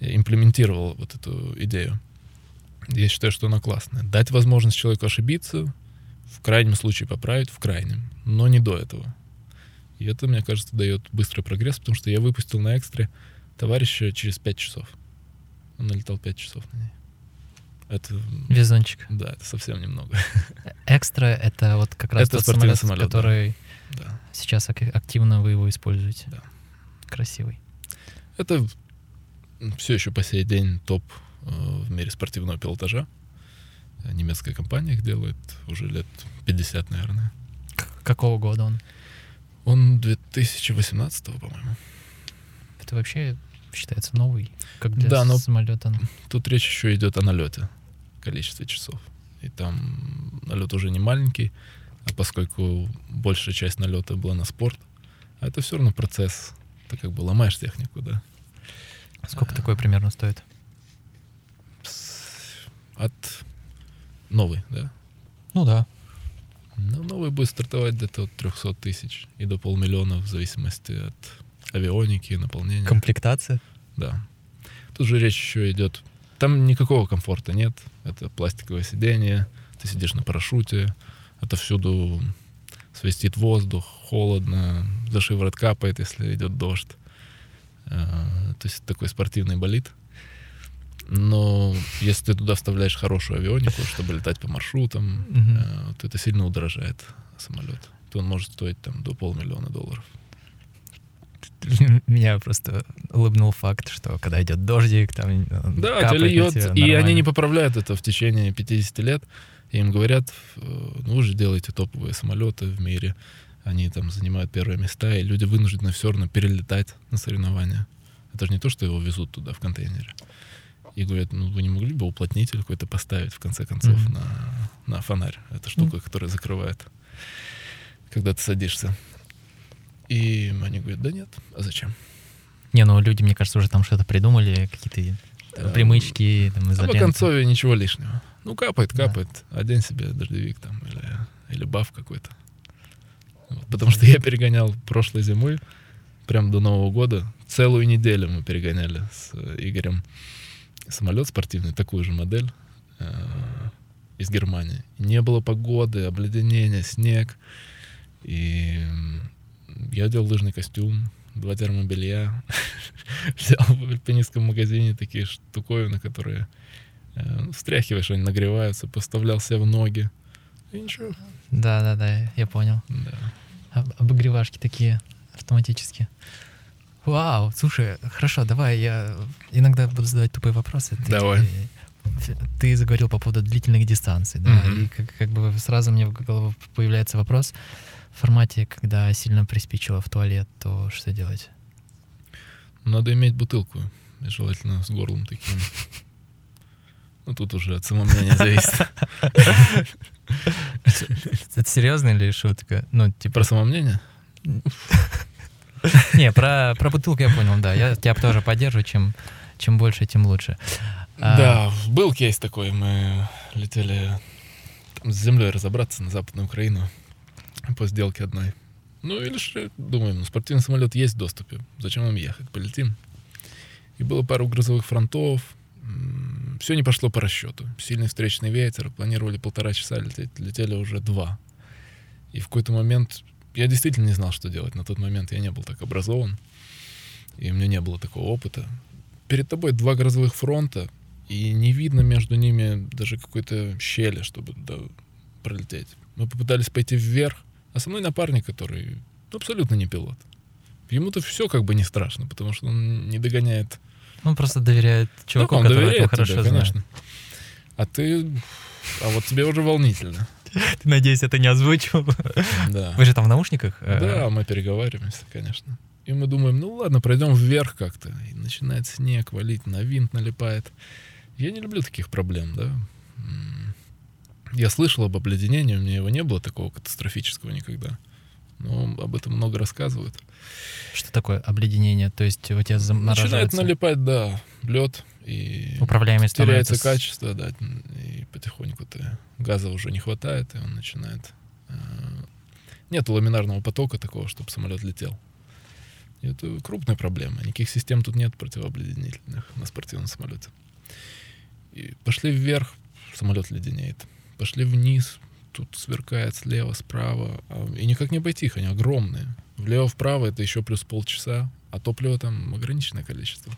имплементировал вот эту идею. Я считаю, что она классная. Дать возможность человеку ошибиться, в крайнем случае поправить, в крайнем, но не до этого. И это, мне кажется, дает быстрый прогресс, потому что я выпустил на экстре товарища через 5 часов. Он налетал 5 часов на ней. Это... Везунчик. Да, это совсем немного. Экстра — это вот как раз Это тот самолет, самолет, который Да. сейчас ак- активно вы его используете. Да. Красивый. Это все еще по сей день топ э, в мире спортивного пилотажа. Э, Немецкая компания их делает уже лет 50, наверное. Какого года он? Он 2018, по-моему. Это вообще считается новый, как для Да, но- самолета. Тут речь еще идет о налете, количестве часов. И там налет уже не маленький, а поскольку большая часть налета была на спорт, а это все равно процесс. Ты как бы ломаешь технику, да. Сколько такой примерно стоит? От новый, да. Ну да. Ну, новый будет стартовать где-то от 300 тысяч и до полмиллиона в зависимости от авионики, наполнения. Комплектация? Да. Тут же речь еще идет. Там никакого комфорта нет. Это пластиковое сиденье, ты сидишь на парашюте, это всюду свистит воздух, холодно, за шиворот капает, если идет дождь. Э, То есть такой спортивный болид. Но если ты туда вставляешь хорошую авионику, чтобы летать по маршрутам, Мгм. э, то это сильно удорожает самолет. То он может стоить там до полмиллиона долларов. (laughs) Меня просто улыбнул факт, что когда идет дождик, там э, Да, капает льет, тебя и они нормально. не поправляют это в течение 50 лет. И им говорят, э, ну вы же делаете топовые самолеты в мире, они там занимают первые места, и люди вынуждены все равно перелетать на соревнования. Это же не то, что его везут туда в контейнере. И говорят, ну вы не могли бы уплотнитель какой-то поставить, в конце концов, Мгм. на, на фонарь. Это штука, которая закрывает, когда ты садишься. И они говорят, да нет, а зачем? Не, ну люди, мне кажется, уже там что-то придумали, какие-то Да. примычки, там, А по изоленты. концове ничего лишнего. Ну, капает, Да. капает. Одень себе дождевик там или, или баф какой-то. Вот, Потому что я перегонял прошлой зимой, прям до Нового года. Целую неделю мы перегоняли с э, Игорем самолет спортивный, такую же модель э, из Германии. Не было погоды, обледенения, снег. И я одел лыжный костюм, два термобелья. (laughs) Взял в альпинистском магазине такие штуковины, которые э, встряхиваешь, они нагреваются, поставлял себе в ноги. И ничего. Да, да, да, я понял. Да. Об- обогревашки такие автоматически. Вау, слушай, хорошо, давай я иногда буду задавать тупые вопросы. Ты- Давай. Ты, ты заговорил по поводу длительных дистанций, да, Мгм. и как, как бы сразу мне в голову появляется вопрос в формате, когда сильно приспичило в туалет, то что делать? Надо иметь бутылку. Желательно с горлом таким. Ну, тут уже от самомнения зависит. (laughs) Это серьезно или шутка? Ну, типа... Про самомнение? (laughs) Не, про, про бутылку я понял, да. Я тебя тоже поддерживаю, чем, чем больше, тем лучше. А, Да, был кейс такой. Мы летели там с землей разобраться на Западную Украину по сделке одной. Ну, или же, думаем, ну, спортивный самолет есть в доступе. Зачем нам ехать? Полетим. И было пару грозовых фронтов. Все не пошло по расчету. Сильный встречный ветер. Планировали полтора часа лететь. Летели уже два. И в какой-то момент я действительно не знал, что делать. На тот момент я не был так образован. И у меня не было такого опыта. перед тобой два грозовых фронта, и не видно между ними даже какой-то щели, чтобы да, пролететь. Мы попытались пойти вверх, а со мной напарник, который абсолютно не пилот. Ему-то все как бы не страшно, потому что он не догоняет. Он просто доверяет чуваку, ну, он который доверяет этого хорошо тебе, знает. конечно. А ты... А вот тебе уже волнительно. (laughs) Ты, надеюсь, это не озвучил? Да. Вы же там в наушниках? э, Да, мы переговариваемся, конечно. И мы думаем, ну ладно, пройдем вверх как-то. И начинает снег валить, на винт налипает. Я не люблю таких проблем, да. Я слышал об обледенении, у меня его не было такого катастрофического никогда. Но об этом много рассказывают. Что такое обледенение? То есть у тебя Начинает замораживается налипать, да, лед, и управляемость теряется становится качество, да, и потихоньку ты газа уже не хватает, и он начинает... э, Нету ламинарного потока такого, чтобы самолет летел. И это крупная проблема. Никаких систем тут нет противообледенительных на спортивном самолете. И пошли вверх, самолет леденеет. Пошли вниз, тут сверкает слева, справа. а- И никак не пойти их, они огромные. Влево-вправо это еще плюс полчаса, а топлива там ограниченное количество.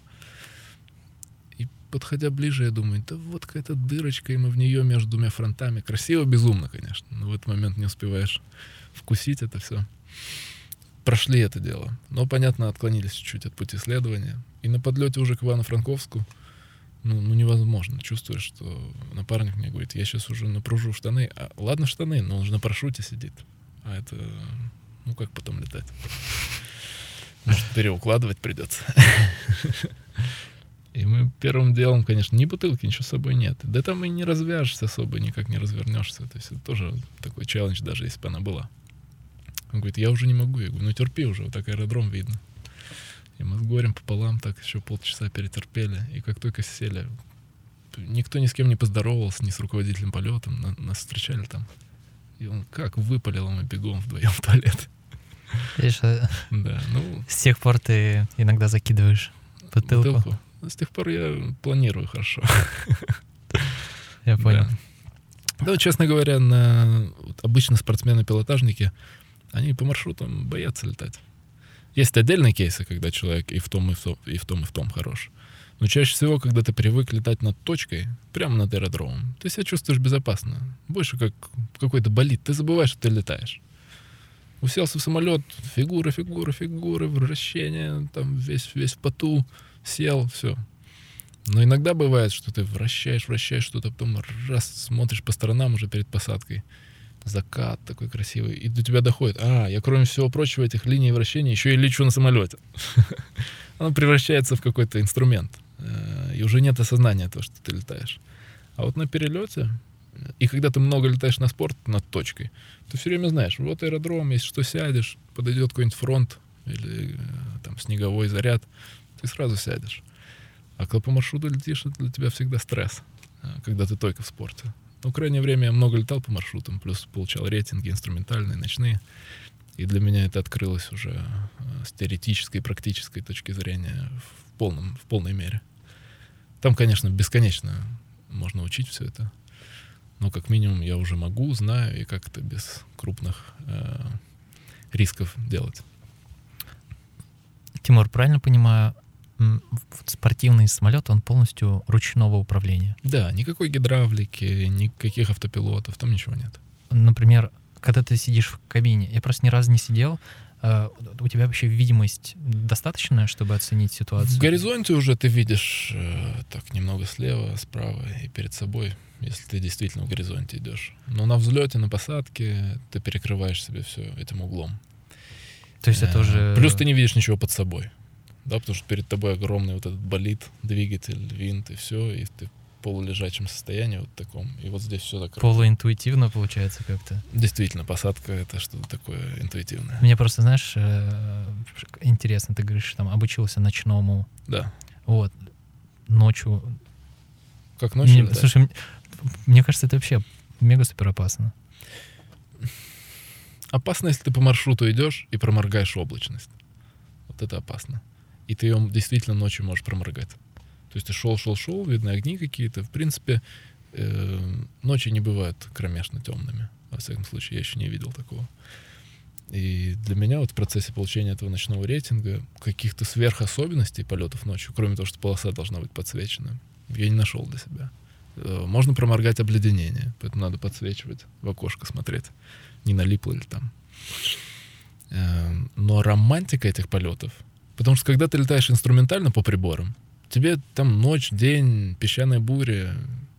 Подходя ближе, я думаю, да вот какая-то дырочка, и мы в нее между двумя фронтами. Красиво, безумно, конечно. Но в этот момент не успеваешь вкусить это все. Прошли это дело. Но, понятно, отклонились чуть-чуть от пути следования. И на подлете уже к Ивано-Франковску ну, ну невозможно. Чувствуешь, что напарник мне говорит, я сейчас уже напружу штаны. А, ладно штаны, но он же на парашюте сидит. А это, ну как потом летать? Может, переукладывать придется. (laughs) И мы первым делом, конечно, ни бутылки, ничего с собой нет. Да там и не развяжешься особо, никак не развернешься. То есть это тоже такой челлендж, даже если бы она была. Он говорит, я уже не могу. Я говорю, ну терпи уже, вот так аэродром видно. И мы с горем пополам так еще полчаса перетерпели. И как только сели, никто ни с кем не поздоровался, ни с руководителем полета. На- Нас встречали там. И он как выпалил, а мы бегом вдвоем в туалет. Видишь, э, Да, ну, с тех пор ты иногда закидываешь бутылку. бутылку. С тех пор я планирую хорошо. (laughs) Я понял. Да. Честно говоря, на вот обычно спортсмены-пилотажники, они по маршрутам боятся летать. Есть отдельные кейсы, когда человек и в том, и в том, и в том, и в том хорош. Но чаще всего, когда ты привык летать над точкой, прямо над аэродромом, ты себя чувствуешь безопасно. Больше как какой-то болит. Ты забываешь, что ты летаешь. Уселся в самолет, фигура, фигура, фигура, вращение, там весь, весь в поту, сел, все. Но иногда бывает, что ты вращаешь, вращаешь что-то, потом раз смотришь по сторонам уже перед посадкой. Закат такой красивый. И до тебя доходит. А, я кроме всего прочего этих линий вращения еще и лечу на самолете. (laughs) Оно превращается в какой-то инструмент. Э, И уже нет осознания того, что ты летаешь. А вот на перелете, и когда ты много летаешь на спорт над точкой, ты все время знаешь, вот аэродром, если что сядешь, подойдет какой-нибудь фронт или э, там снеговой заряд, ты сразу сядешь. А когда по маршруту летишь, это для тебя всегда стресс, э, когда ты только в спорте. Но в крайнее время я много летал по маршрутам, плюс получал рейтинги инструментальные, ночные. И для меня это открылось уже э, с теоретической и практической точки зрения в, полном, в полной мере. Там, конечно, бесконечно можно учить все это. Но как минимум я уже могу, знаю, и как это без крупных э, рисков делать. Тимур, правильно понимаю, спортивный самолет, он полностью ручного управления. Да, никакой гидравлики, никаких автопилотов, там ничего нет. Например, когда ты сидишь в кабине, я просто ни разу не сидел, э, у тебя вообще видимость достаточная, чтобы оценить ситуацию? В горизонте уже ты видишь э, так немного слева, справа и перед собой, если ты действительно в горизонте идешь. Но на взлете, на посадке ты перекрываешь себе все этим углом. То есть это Э, уже... Плюс ты не видишь ничего под собой. Да, потому что перед тобой огромный вот этот болит, двигатель, винт и все, и ты в полулежачем состоянии вот таком. И вот здесь все так полуинтуитивно получается как-то. Действительно, посадка это что-то такое интуитивное. Мне просто, знаешь, э, интересно, ты говоришь, там, обучился ночному, Да. вот, ночью. Как ночью Мне- летать? слушай, мне кажется, это вообще мега супер опасно. Опасно, если ты по маршруту идешь и проморгаешь облачность. Вот это опасно. И ты ее действительно ночью можешь проморгать. То есть ты шел, шел, шел, видны огни какие-то. В принципе, э, ночи не бывают кромешно темными. Во всяком случае, я еще не видел такого. И для меня вот в процессе получения этого ночного рейтинга каких-то сверхособенностей полетов ночью, кроме того, что полоса должна быть подсвечена, я не нашел для себя. Э, можно проморгать обледенение, поэтому надо подсвечивать, в окошко смотреть, не налипло ли там. Эм, но романтика этих полетов, потому что когда ты летаешь инструментально по приборам, тебе там ночь, день, песчаная буря,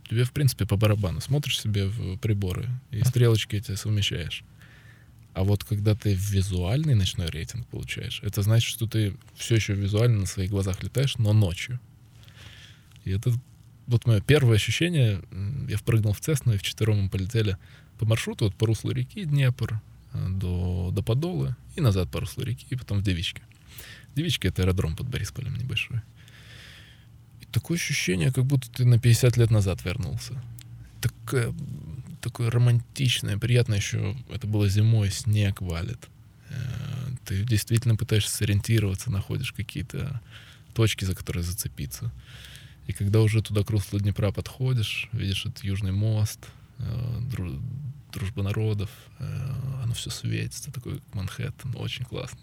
тебе, в принципе, по барабану. Смотришь себе в приборы и стрелочки эти совмещаешь. А вот когда ты визуальный ночной рейтинг получаешь, это значит, что ты все еще визуально на своих глазах летаешь, но ночью. И это вот мое первое ощущение. Я впрыгнул в Цесну, и в четвером мы полетели по маршруту, вот по руслу реки Днепр э, до, до Подолы, и назад по руслу реки, и потом в Девичке. Девички — это аэродром под Борисполем небольшой. И такое ощущение, как будто ты на 50 лет назад вернулся. Такое, такое романтичное, приятное еще. Это было зимой, снег валит. Э, ты действительно пытаешься сориентироваться, находишь какие-то точки, за которые зацепиться. И когда уже туда к руслу Днепра подходишь, видишь этот Южный мост, э, дружба народов, э, оно все светится, такой Манхэттен, очень классно.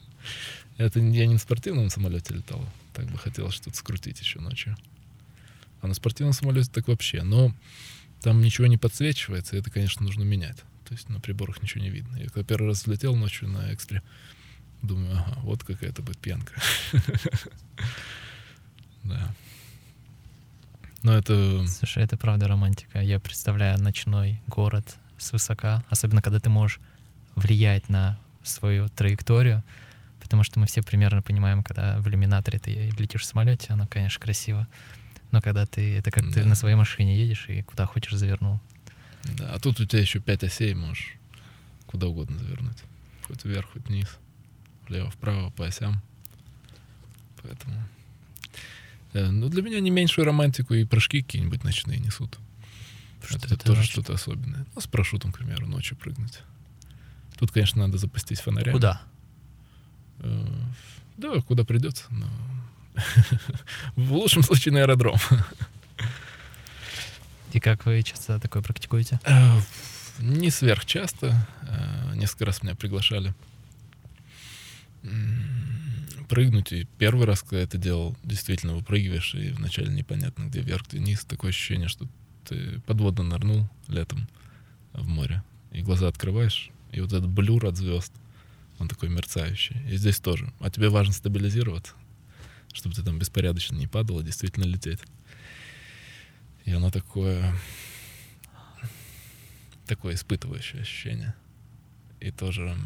Это я не на спортивном самолете летал, так бы хотелось что-то скрутить еще ночью. А на спортивном самолете так вообще. Но там ничего не подсвечивается, и это, конечно, нужно менять. То есть на приборах ничего не видно. Я когда первый раз взлетел ночью на экспре, думаю, ага, вот какая-то будет пьянка. (laughs) Да. Но это... Слушай, это правда романтика. Я представляю ночной город с высока, особенно когда ты можешь влиять на свою траекторию, потому что мы все примерно понимаем, когда в иллюминаторе ты летишь в самолете, оно, конечно, красиво, но когда ты, это как да. ты на своей машине едешь и куда хочешь завернул. Да, а тут у тебя еще пять осей, можешь куда угодно завернуть. Хоть вверх, хоть вниз, влево, вправо, по осям. Поэтому Э, ну, для меня не меньшую романтику и прыжки какие-нибудь ночные несут. Что это, это тоже что-то особенное. Ну, с парашютом, к примеру, ночью прыгнуть. Тут, конечно, надо запастись фонарями. Куда? Э, да, куда придется. Но... (laughs) В лучшем случае на аэродром. (laughs) И как вы часто такое практикуете? Э, не сверх часто. Несколько раз меня приглашали прыгнуть. И первый раз, когда я это делал, действительно выпрыгиваешь, и вначале непонятно, где вверх, где вниз. Такое ощущение, что ты подводно нырнул летом в море. И глаза открываешь, и вот этот блюр от звезд, он такой мерцающий. И здесь тоже. А тебе важно стабилизироваться, чтобы ты там беспорядочно не падал, а действительно лететь. И оно такое... Такое испытывающее ощущение. И тоже...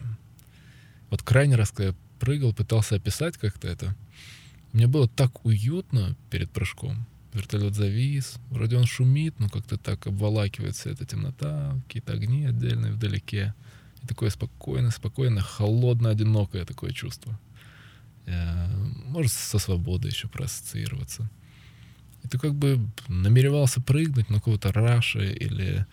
Вот крайний раз, когда я прыгал, пытался описать как-то это. Мне было так уютно перед прыжком. Вертолет завис, вроде он шумит, но как-то так обволакивается эта темнота, какие-то огни отдельные вдалеке. И такое спокойное, спокойное, холодное, одинокое такое чувство. Э, может, со свободой еще проассоциироваться. И ты как бы намеревался прыгнуть, но какого-то раша или,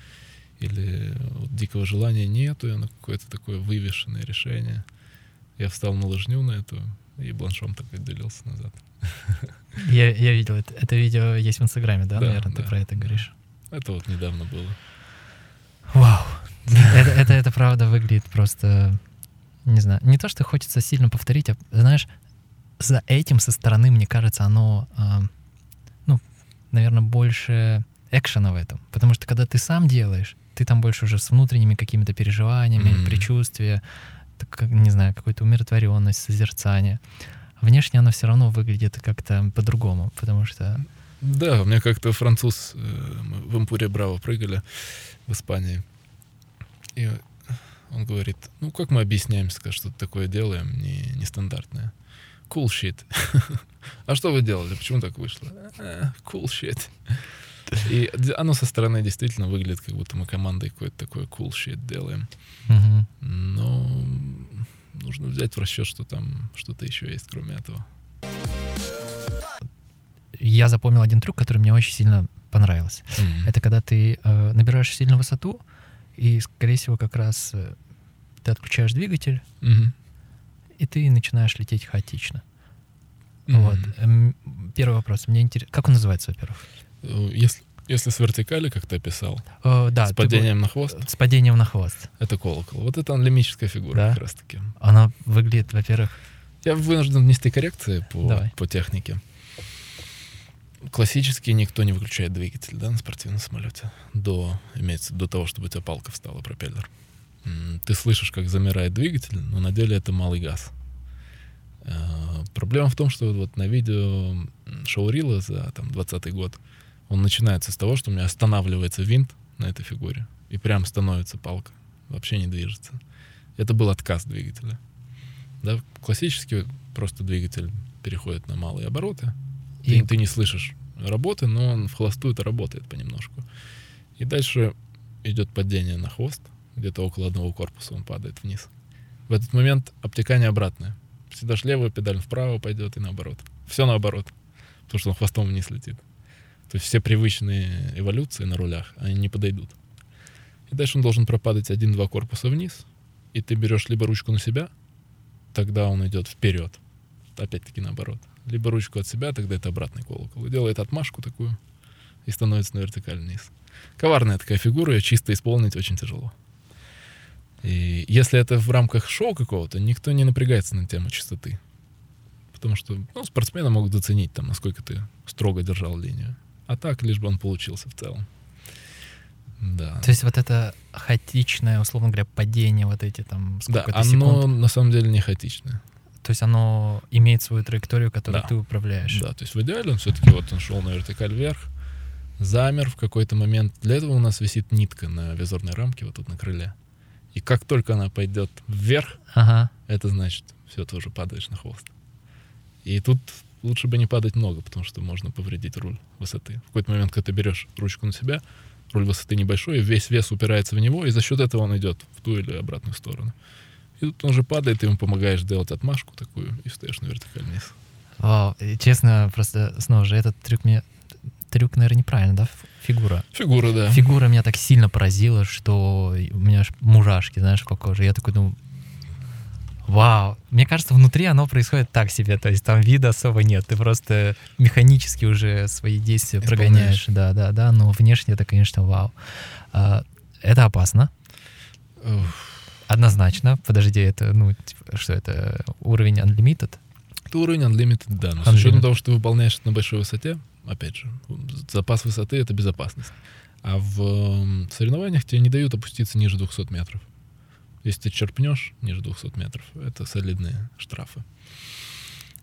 или вот дикого желания нету, и оно какое-то такое вывешенное решение — я встал на лыжню на эту, и бланшом так отделился назад. (laughs) Я, я видел это. Это видео есть в Инстаграме, да, да наверное, да, ты про это говоришь. Это вот недавно было. Вау. Это, это, это правда выглядит просто, не знаю, не то, что хочется сильно повторить, а, знаешь, за этим со стороны, мне кажется, оно, э, ну, наверное, больше экшена в этом. Потому что когда ты сам делаешь, ты там больше уже с внутренними какими-то переживаниями, mm-hmm. предчувствия, так, не знаю, какую-то умиротворенность, созерцание. Внешне оно все равно выглядит как-то по-другому, потому что... Да, у меня как-то француз, э, мы в Импуре Браво прыгали в Испании, и он говорит, ну как мы объясняемся, что-то такое делаем, не, нестандартное. Cool shit. (laughs) а что вы делали? Почему так вышло? «Э, cool shit. И оно со стороны действительно выглядит, как будто мы командой какой-то такой cool shit делаем. Угу. Но нужно взять в расчет, что там что-то еще есть, кроме этого. Я запомнил один трюк, который мне очень сильно понравился. Mm-hmm. Это когда ты э, набираешь сильную высоту, и, скорее всего, как раз э, ты отключаешь двигатель, mm-hmm. и ты начинаешь лететь хаотично. Mm-hmm. Вот. Эм, первый вопрос. Мне интересно, как он называется, во-первых? Э, если Если с вертикали, как ты описал, Э, да, с падением на бу- хвост, С падением на хвост. это колокол. Вот это анлемическая фигура Да? как раз таки. Она выглядит, во-первых, Я вынужден внести коррекции по, Давай. по технике. Классически никто не выключает двигатель да, на спортивном самолете до, имеется, до того, чтобы у тебя палка встала, пропеллер. Ты слышишь, как замирает двигатель, но на деле это малый газ. Э, Проблема в том, что вот на видео м, шоу Рила за там, 20 год он начинается с того, что у меня останавливается винт на этой фигуре, и прям становится палка, вообще не движется. Это был отказ двигателя. Да, классически просто двигатель переходит на малые обороты. Ты, И- ты не слышишь работы, но он в холостую это работает понемножку. И дальше идет падение на хвост, где-то около одного корпуса он падает вниз. В этот момент обтекание обратное. Если дашь левую педаль вправо, пойдет и наоборот. Все наоборот. Потому что он хвостом вниз летит. То есть все привычные эволюции на рулях, они не подойдут. И дальше он должен пропадать один-два корпуса вниз, и ты берешь либо ручку на себя, тогда он идет вперед. Опять-таки наоборот. Либо ручку от себя, тогда это обратный колокол. И делает отмашку такую, и становится на вертикальный низ. Коварная такая фигура, ее чисто исполнить очень тяжело. И если это в рамках шоу какого-то, никто не напрягается на тему чистоты. Потому что ну, спортсмены могут заценить, там, насколько ты строго держал линию. А так, лишь бы он получился в целом. Да. То есть вот это хаотичное, условно говоря, падение, вот эти там Да, сколько-то оно секунд. на самом деле не хаотичное. То есть оно имеет свою траекторию, которую Да. ты управляешь. Да, то есть в идеале он все-таки вот он шел на вертикаль вверх, замер в какой-то момент. Для этого у нас висит нитка на визорной рамке вот тут на крыле. И как только она пойдет вверх, Ага. это значит, все, ты уже падаешь на хвост. И тут лучше бы не падать много, потому что можно повредить руль высоты. В какой-то момент, когда ты берешь ручку на себя, руль высоты небольшой, и весь вес упирается в него, и за счет этого он идет в ту или обратную сторону. И тут он же падает, ты ему помогаешь делать отмашку такую, и встаешь на вертикаль вниз. Вау, и честно, просто снова же этот трюк мне... Трюк, наверное, неправильно, да? Фигура. Фигура, да. Фигура меня так сильно поразила, что у меня аж мурашки, знаешь, по коже. Я такой думаю, вау. Мне кажется, внутри оно происходит так себе, то есть там вида особо нет. Ты просто механически уже свои действия Исполняешь. прогоняешь. Да, да, да, но внешне это, конечно, вау. А, Это опасно, Уф. Однозначно. Подожди, это, ну, типа, что это, уровень unlimited? Это уровень Unlimited, да. Но с Unlimited. учетом того, что ты выполняешь это на большой высоте, опять же, запас высоты — это безопасность. А в м, соревнованиях тебе не дают опуститься ниже 200 метров. Если ты черпнешь ниже 200 метров, это солидные штрафы.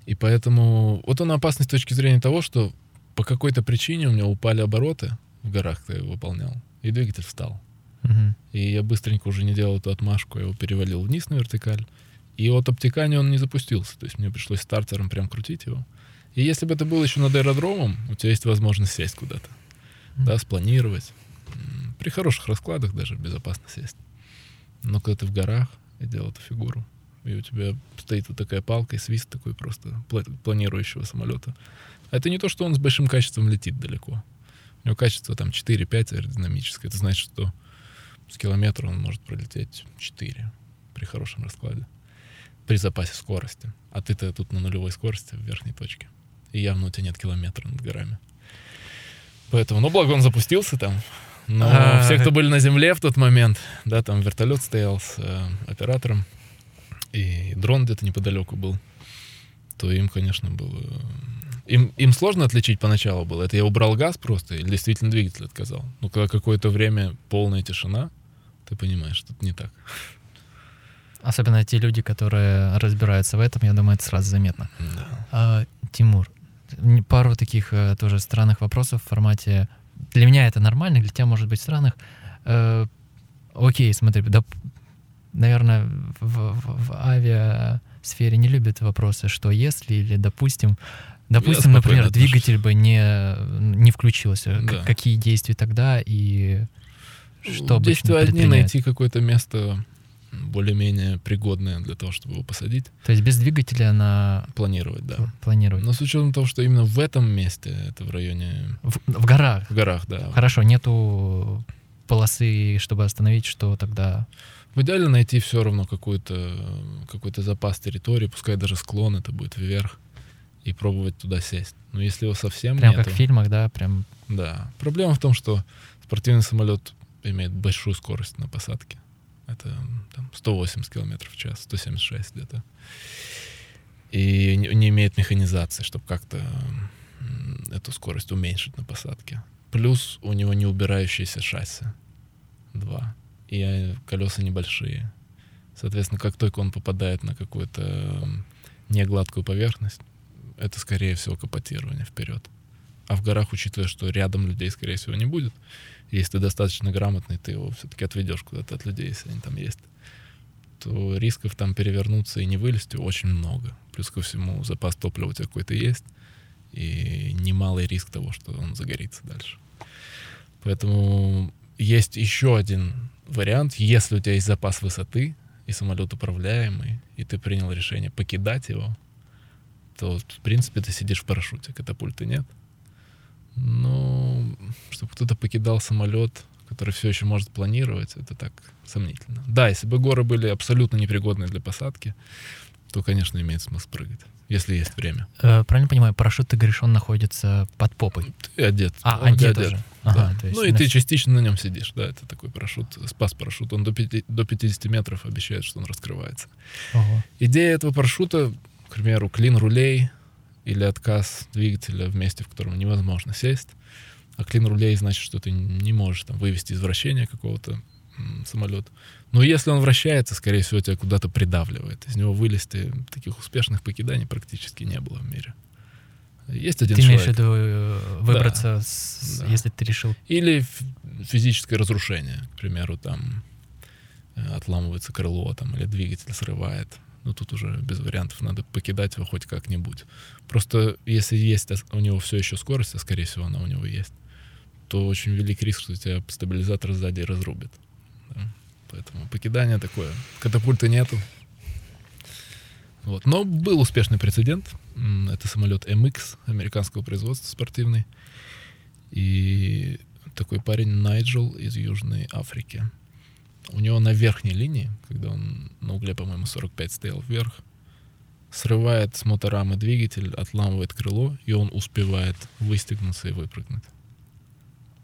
И поэтому... Вот он опасность с точки зрения того, что по какой-то причине у меня упали обороты в горах, когда я выполнял, и двигатель встал. И я быстренько уже не делал эту отмашку, я его перевалил вниз на вертикаль. И от обтекания он не запустился. То есть мне пришлось стартером прям крутить его. И если бы это было еще над аэродромом, у тебя есть возможность сесть куда-то. Да, спланировать. При хороших раскладах даже безопасно сесть. Но когда ты в горах и делал эту фигуру, и у тебя стоит вот такая палка и свист такой просто пла- планирующего самолета. А это не то, что он с большим качеством летит далеко. У него качество там 4-5 аэродинамическое. Это значит, что с километра он может пролететь 4 при хорошем раскладе. При запасе скорости. А ты-то тут на нулевой скорости в верхней точке. И явно у тебя нет километра над горами. Поэтому, ну, благо он запустился там. Но А, все, кто были на земле в тот момент, да, там вертолет стоял с э, оператором, и дрон где-то неподалеку был, то им, конечно, было... Им, им сложно отличить поначалу было. Это я убрал газ просто или действительно двигатель отказал. Но когда какое-то время полная тишина, ты понимаешь, это не так. Особенно те люди, которые разбираются в этом, я думаю, это сразу заметно. Да. А, Тимур, пару таких э, тоже странных вопросов в формате. Для меня это нормально, для тебя может быть странных. Э, окей, смотри, доп- наверное, в, в- в авиасфере не любят вопросы, что если или допустим, допустим, спокойно например, двигатель бы не не включился, Да. какие действия тогда и что Действия одни найти какое-то место более-менее пригодное для того, чтобы его посадить, То есть без двигателя на планировать, да. планировать. Но с учетом того, что именно в этом месте, это в районе, В, в горах. в горах, да. Хорошо, нету полосы, чтобы остановить, что тогда... В идеале найти все равно какой-то какой запас территории, пускай даже склон это будет вверх, и пробовать туда сесть. Но если его совсем Прям нету, как в фильмах, да, прям да. Проблема в том, что спортивный самолет имеет большую скорость на посадке. Это там, 180 км в час, 176 где-то. И не, имеет механизации, чтобы как-то эту скорость уменьшить на посадке. Плюс у него не убирающиеся шасси. Два. И э, колеса небольшие. Соответственно, как только он попадает на какую-то негладкую поверхность, это, скорее всего, капотирование вперед. А в горах, учитывая, что рядом людей, скорее всего, не будет, если ты достаточно грамотный, ты его все-таки отведешь куда-то от людей, если они там есть, то рисков там перевернуться и не вылезти очень много. Плюс ко всему запас топлива у тебя какой-то есть, и немалый риск того, что он загорится дальше. Поэтому есть еще один вариант, если у тебя есть запас высоты, и самолет управляемый, и ты принял решение покидать его, то, в принципе, ты сидишь в парашюте, катапульты нет. Но чтобы кто-то покидал самолет, который все еще может планировать, это так сомнительно. Да, если бы горы были абсолютно непригодны для посадки, то, конечно, имеет смысл прыгать, если есть время. Э, правильно понимаю, парашют, ты говоришь, он находится под попой. Ты одет. А, он одет одет. уже. Да. Ага, то есть ну и на- ты частично на нем сидишь, да, это такой парашют, спас парашют, он до, пяти- до 50 метров обещает, что он раскрывается. Ого. Идея этого парашюта, к примеру, клин рулей или отказ двигателя в месте, в котором невозможно сесть. А клин рулей значит, что ты не можешь там, вывести из вращения какого-то м, самолета. Но если он вращается, скорее всего, тебя куда-то придавливает. Из него вылезти таких успешных покиданий практически не было в мире. Есть один Ты имеешь в человек. виду э, выбраться, с- да. если ты решил... Или физическое разрушение, к примеру, там э, отламывается крыло там, или двигатель срывает. Ну, тут уже без вариантов, надо покидать его хоть как-нибудь. Просто если есть ос- у него все еще скорость, а скорее всего она у него есть, то очень велик риск, что тебя стабилизатор сзади разрубит. да. Поэтому покидание такое. Катапульты нету. Вот. Но был успешный прецедент. Это самолет MX американского производства спортивный. И такой парень Найджел из Южной Африки. У него на верхней линии, когда он на угле, по-моему, 45 стоял вверх, срывает с моторамы двигатель, отламывает крыло, и он успевает выстегнуться и выпрыгнуть.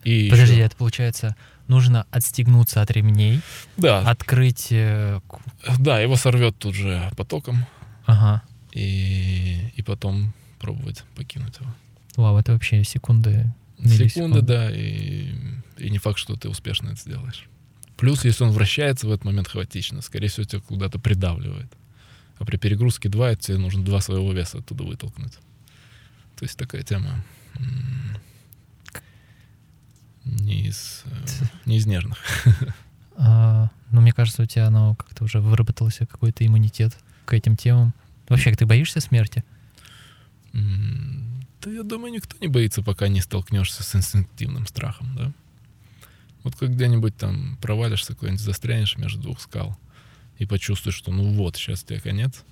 И Подожди, ещё- это получается, нужно отстегнуться от ремней, да, открыть... э, да, его сорвет тут же потоком, Ага. и, и потом пробовать покинуть его. Вау, это вообще секунды. Секунды, да, и, и не факт, что ты успешно это сделаешь. Плюс, если он вращается в этот момент хаотично, скорее всего, тебя куда-то придавливает. А при перегрузке 2 это тебе нужно два своего веса оттуда вытолкнуть. То есть такая тема не из, э, (laughs) не из нежных. (laughs) А, ну, мне кажется, у тебя оно как-то уже выработался какой-то иммунитет к этим темам. Вообще, ты боишься смерти? Да, я думаю, никто не боится, пока не столкнешься с инстинктивным страхом, да? Вот как где-нибудь там провалишься, куда-нибудь застрянешь между двух скал и почувствуешь, что ну вот, сейчас тебе конец,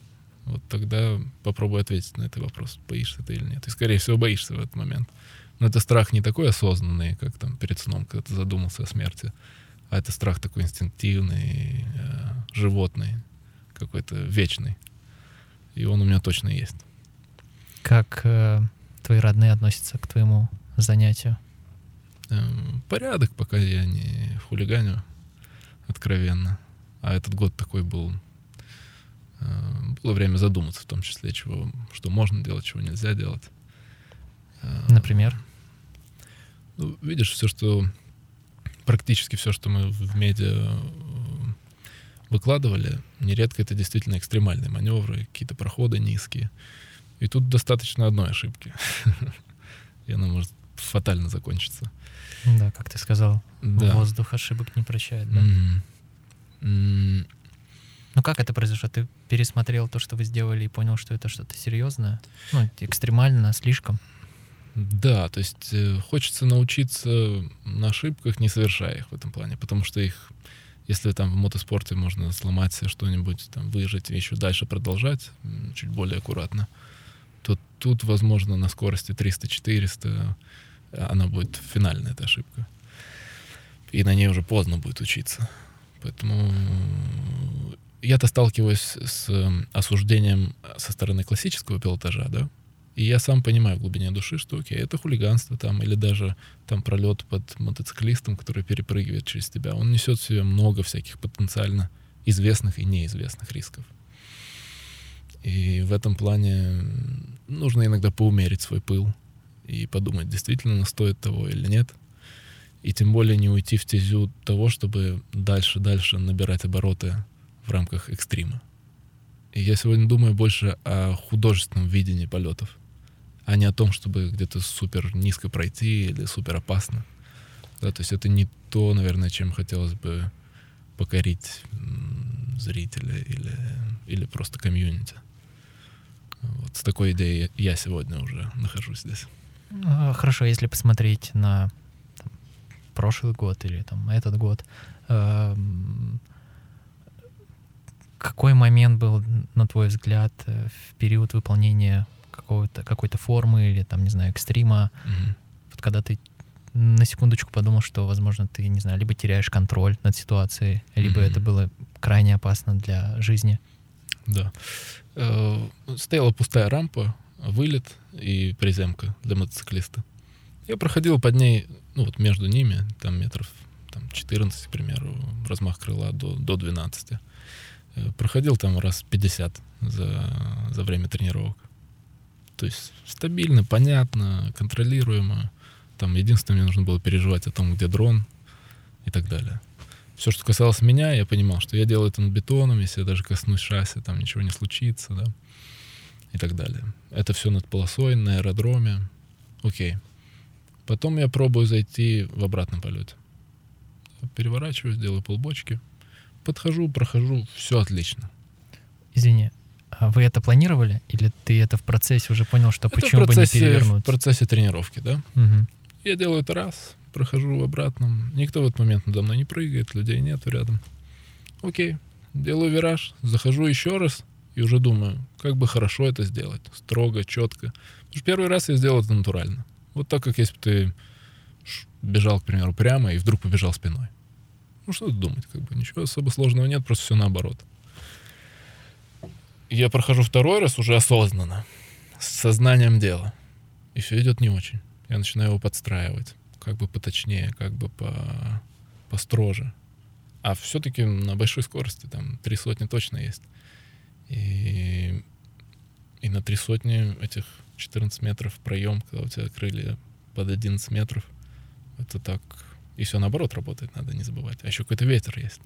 вот тогда попробуй ответить на этот вопрос, боишься ты или нет. И, скорее всего, боишься в этот момент. Но это страх не такой осознанный, как там перед сном, когда ты задумался о смерти, а это страх такой инстинктивный, э, животный, какой-то вечный. И он у меня точно есть. Как э, твои родные относятся к твоему занятию? Порядок, пока я не хулиганю откровенно. А этот год такой был. э, Было время задуматься, в том числе, чего, что можно делать, чего нельзя делать. Э, Например? Ну, видишь, все, что практически все, что мы в медиа э, выкладывали, нередко это действительно экстремальные маневры, какие-то проходы низкие. И тут достаточно одной ошибки. (laughs) И она может фатально закончиться. Да, как ты сказал, Да. воздух ошибок не прощает, да? Мгм. М, Ну как это произошло? Ты пересмотрел то, что вы сделали, и понял, что это что-то серьезное? Ну, экстремально, слишком. Да, то есть э, хочется научиться на ошибках, не совершая их в этом плане, потому что их, если там в мотоспорте можно сломать себе что-нибудь, там выжить и еще дальше продолжать, чуть более аккуратно, то тут, возможно, на скорости 300-400 она будет финальная эта ошибка. И на ней уже поздно будет учиться. Поэтому я-то сталкиваюсь с э, осуждением со стороны классического пилотажа, да, И я сам понимаю в глубине души, что окей, это хулиганство там, или даже там пролет под мотоциклистом, который перепрыгивает через тебя. Он несет в себе много всяких потенциально известных и неизвестных рисков. И в этом плане нужно иногда поумерить свой пыл и подумать, действительно стоит того или нет. И тем более не уйти в тезю того, чтобы дальше-дальше набирать обороты в рамках экстрима. И я сегодня думаю больше о художественном видении полетов, а не о том, чтобы где-то супер низко пройти или супер опасно. Да, то есть это не то, наверное, чем хотелось бы покорить зрителя или, или просто комьюнити. Вот с такой идеей я сегодня уже нахожусь здесь. А, хорошо, если посмотреть на там, прошлый год или там этот год, э, какой момент был, на твой взгляд, э, в период выполнения какого-то какой-то формы или там, не знаю, экстрима, mm-hmm. вот когда ты на секундочку подумал, что, возможно, ты, не знаю, либо теряешь контроль над ситуацией, либо mm-hmm. это было крайне опасно для жизни. Да. Э, стояла пустая рампа, вылет и приземка для мотоциклиста. Я проходил под ней, ну вот между ними, там метров там, 14, к примеру, размах крыла до, до 12. Э, проходил там раз 50 за, за время тренировок. То есть стабильно, понятно, контролируемо. Там единственное, мне нужно было переживать о том, где дрон и так далее. Все, что касалось меня, я понимал, что я делаю это над бетоном, если я даже коснусь шасси, там ничего не случится, да, и так далее. Это все над полосой, на аэродроме. Окей. Потом я пробую зайти в обратном полете. Переворачиваюсь, делаю полбочки, подхожу, прохожу, все отлично. Извини, а вы это планировали? Или ты это в процессе уже понял, что это почему процессе, бы не перевернуть? В процессе тренировки, да? Угу. Я делаю это раз, прохожу в обратном. Никто в этот момент надо мной не прыгает, людей нету рядом. Окей, делаю вираж, захожу еще раз и уже думаю, как бы хорошо это сделать. Строго, четко. Потому что первый раз я сделал это натурально. Вот так, как если бы ты бежал, к примеру, прямо и вдруг побежал спиной. Ну, что тут думать, как бы ничего особо сложного нет, просто все наоборот. Я прохожу второй раз уже осознанно, с сознанием дела. И все идет не очень. Я начинаю его подстраивать. Как бы поточнее, как бы по, построже. А все-таки на большой скорости, там, три сотни точно есть. И, и на три сотни этих 14 метров проем, когда у тебя крылья под 11 метров, это так и все наоборот работает, надо не забывать. А еще какой-то ветер есть.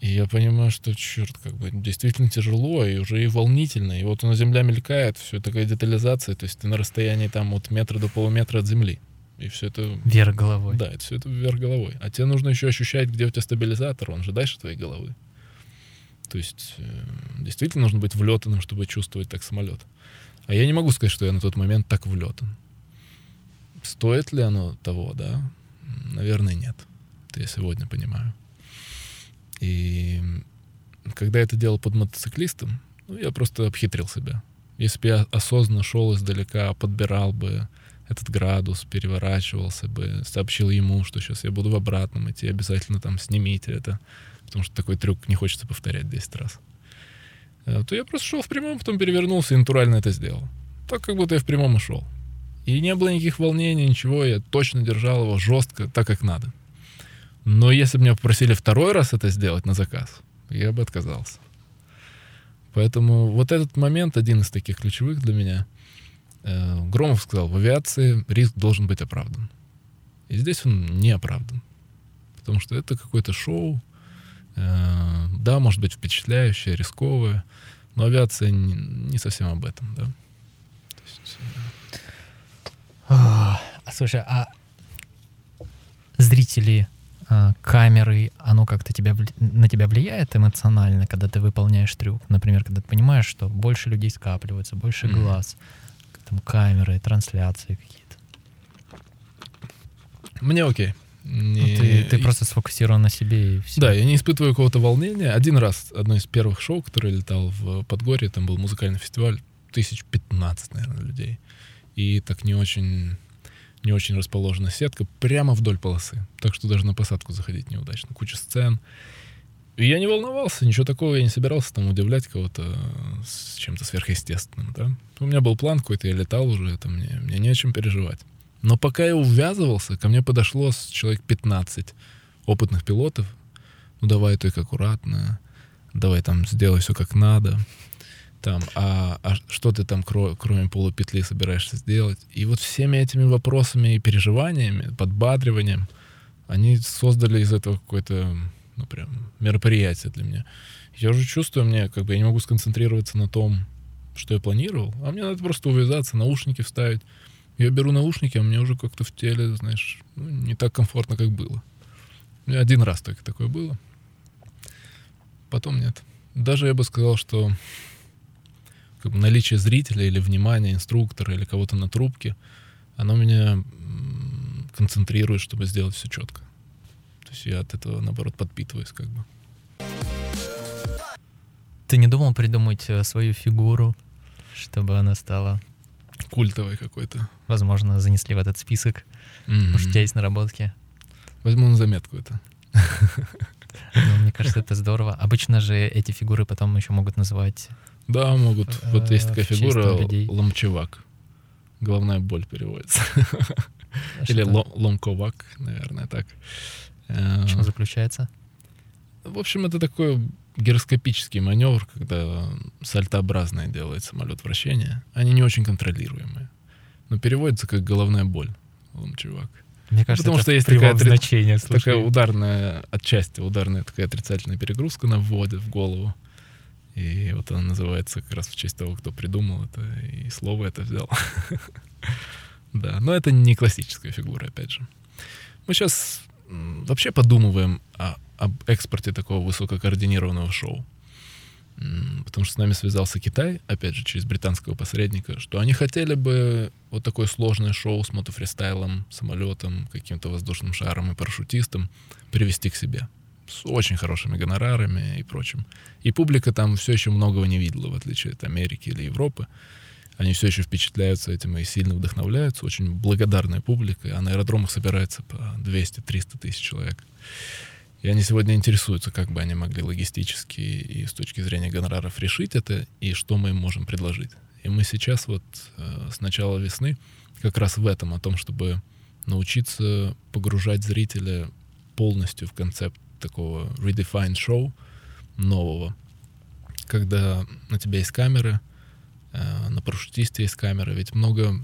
И я понимаю, что, черт, как бы действительно тяжело, и уже и волнительно. И вот у нас земля мелькает, все такая детализация, то есть ты на расстоянии там от метра до полуметра от земли. И все это... Вверх головой. Да, это все это вверх головой. А тебе нужно еще ощущать, где у тебя стабилизатор, он же дальше твоей головы. То есть э, действительно нужно быть влетанным, чтобы чувствовать так самолет. А я не могу сказать, что я на тот момент так влетан. Стоит ли оно того, да? Наверное, нет. Это я сегодня понимаю. И когда я это делал под мотоциклистом, ну, я просто обхитрил себя. Если бы я осознанно шел издалека, подбирал бы этот градус, переворачивался бы, сообщил ему, что сейчас я буду в обратном идти, обязательно там снимите это, потому что такой трюк не хочется повторять 10 раз. Э, то я просто шел в прямом, потом перевернулся и натурально это сделал. Так, как будто я в прямом и шел. И не было никаких волнений, ничего, я точно держал его жестко, так как надо. Но если бы меня попросили второй раз это сделать на заказ, я бы отказался. Поэтому вот этот момент один из таких ключевых для меня. Э, Громов сказал, в авиации риск должен быть оправдан. И здесь он не оправдан. Потому что это какое-то шоу. Э, да, может быть впечатляющее, рисковое, но авиация не, совсем об этом, да. Есть, э, а, слушай, а зрители а, камеры, оно как-то тебя, на тебя влияет эмоционально, когда ты выполняешь трюк? Например, когда ты понимаешь, что больше людей скапливается, больше mm-hmm. глаз, там камеры, трансляции какие-то. Мне окей. Не... Ну, ты, ты просто сфокусирован на себе и все. Да, я не испытываю какого-то волнения. Один раз, одно из первых шоу, которое летал в Подгорье, там был музыкальный фестиваль, тысяч пятнадцать, наверное, людей и так не очень не очень расположена сетка прямо вдоль полосы. Так что даже на посадку заходить неудачно. Куча сцен. И я не волновался, ничего такого, я не собирался там удивлять кого-то с чем-то сверхъестественным, да. У меня был план какой-то, я летал уже, это мне, мне не о чем переживать. Но пока я увязывался, ко мне подошло человек 15 опытных пилотов. Ну, давай только аккуратно, давай там сделай все как надо. Там, а, а что ты там, кро, кроме полупетли, собираешься сделать? И вот всеми этими вопросами и переживаниями, подбадриванием, они создали из этого какое-то ну, прям мероприятие для меня. Я уже чувствую, мне как бы я не могу сконцентрироваться на том, что я планировал, а мне надо просто увязаться, наушники вставить. Я беру наушники, а мне уже как-то в теле, знаешь, ну, не так комфортно, как было. Один раз только такое было. Потом нет. Даже я бы сказал, что как бы наличие зрителя или внимания инструктора или кого-то на трубке, оно меня концентрирует, чтобы сделать все четко есть я от этого, наоборот, подпитываюсь как бы. Ты не думал придумать э, свою фигуру, чтобы она стала... Культовой какой-то. Возможно, занесли в этот список. Mm-hmm. Может, у тебя есть наработки? Возьму на заметку это. Ну, мне кажется, это здорово. Обычно же эти фигуры потом еще могут называть... Да, могут. Вот есть такая фигура ломчевак. Головная боль переводится. А Или ломковак, наверное, так. В чем заключается? В общем, это такой гироскопический маневр, когда сальтообразное делает самолет вращения. Они не очень контролируемые. Но переводится как головная боль, он чувак. Мне кажется, Потому это что есть такая, значение, такая ударная, отчасти ударная такая отрицательная перегрузка на вводе в голову. И вот она называется как раз в честь того, кто придумал это, и слово это взял. (laughs) Да, но это не классическая фигура, опять же. Мы сейчас вообще подумываем о, об экспорте такого высококоординированного шоу. Потому что с нами связался Китай, опять же, через британского посредника, что они хотели бы вот такое сложное шоу с мотофристайлом, самолетом, каким-то воздушным шаром и парашютистом привести к себе. С очень хорошими гонорарами и прочим. И публика там все еще многого не видела, в отличие от Америки или Европы. Они все еще впечатляются этим и сильно вдохновляются. Очень благодарная публика. А на аэродромах собирается по 200-300 тысяч человек. И они сегодня интересуются, как бы они могли логистически и с точки зрения гонораров решить это, и что мы им можем предложить. И мы сейчас вот э, с начала весны как раз в этом, о том, чтобы научиться погружать зрителя полностью в концепт такого redefined шоу нового, когда на тебя есть камеры, Э, на парашютисте есть камера, ведь много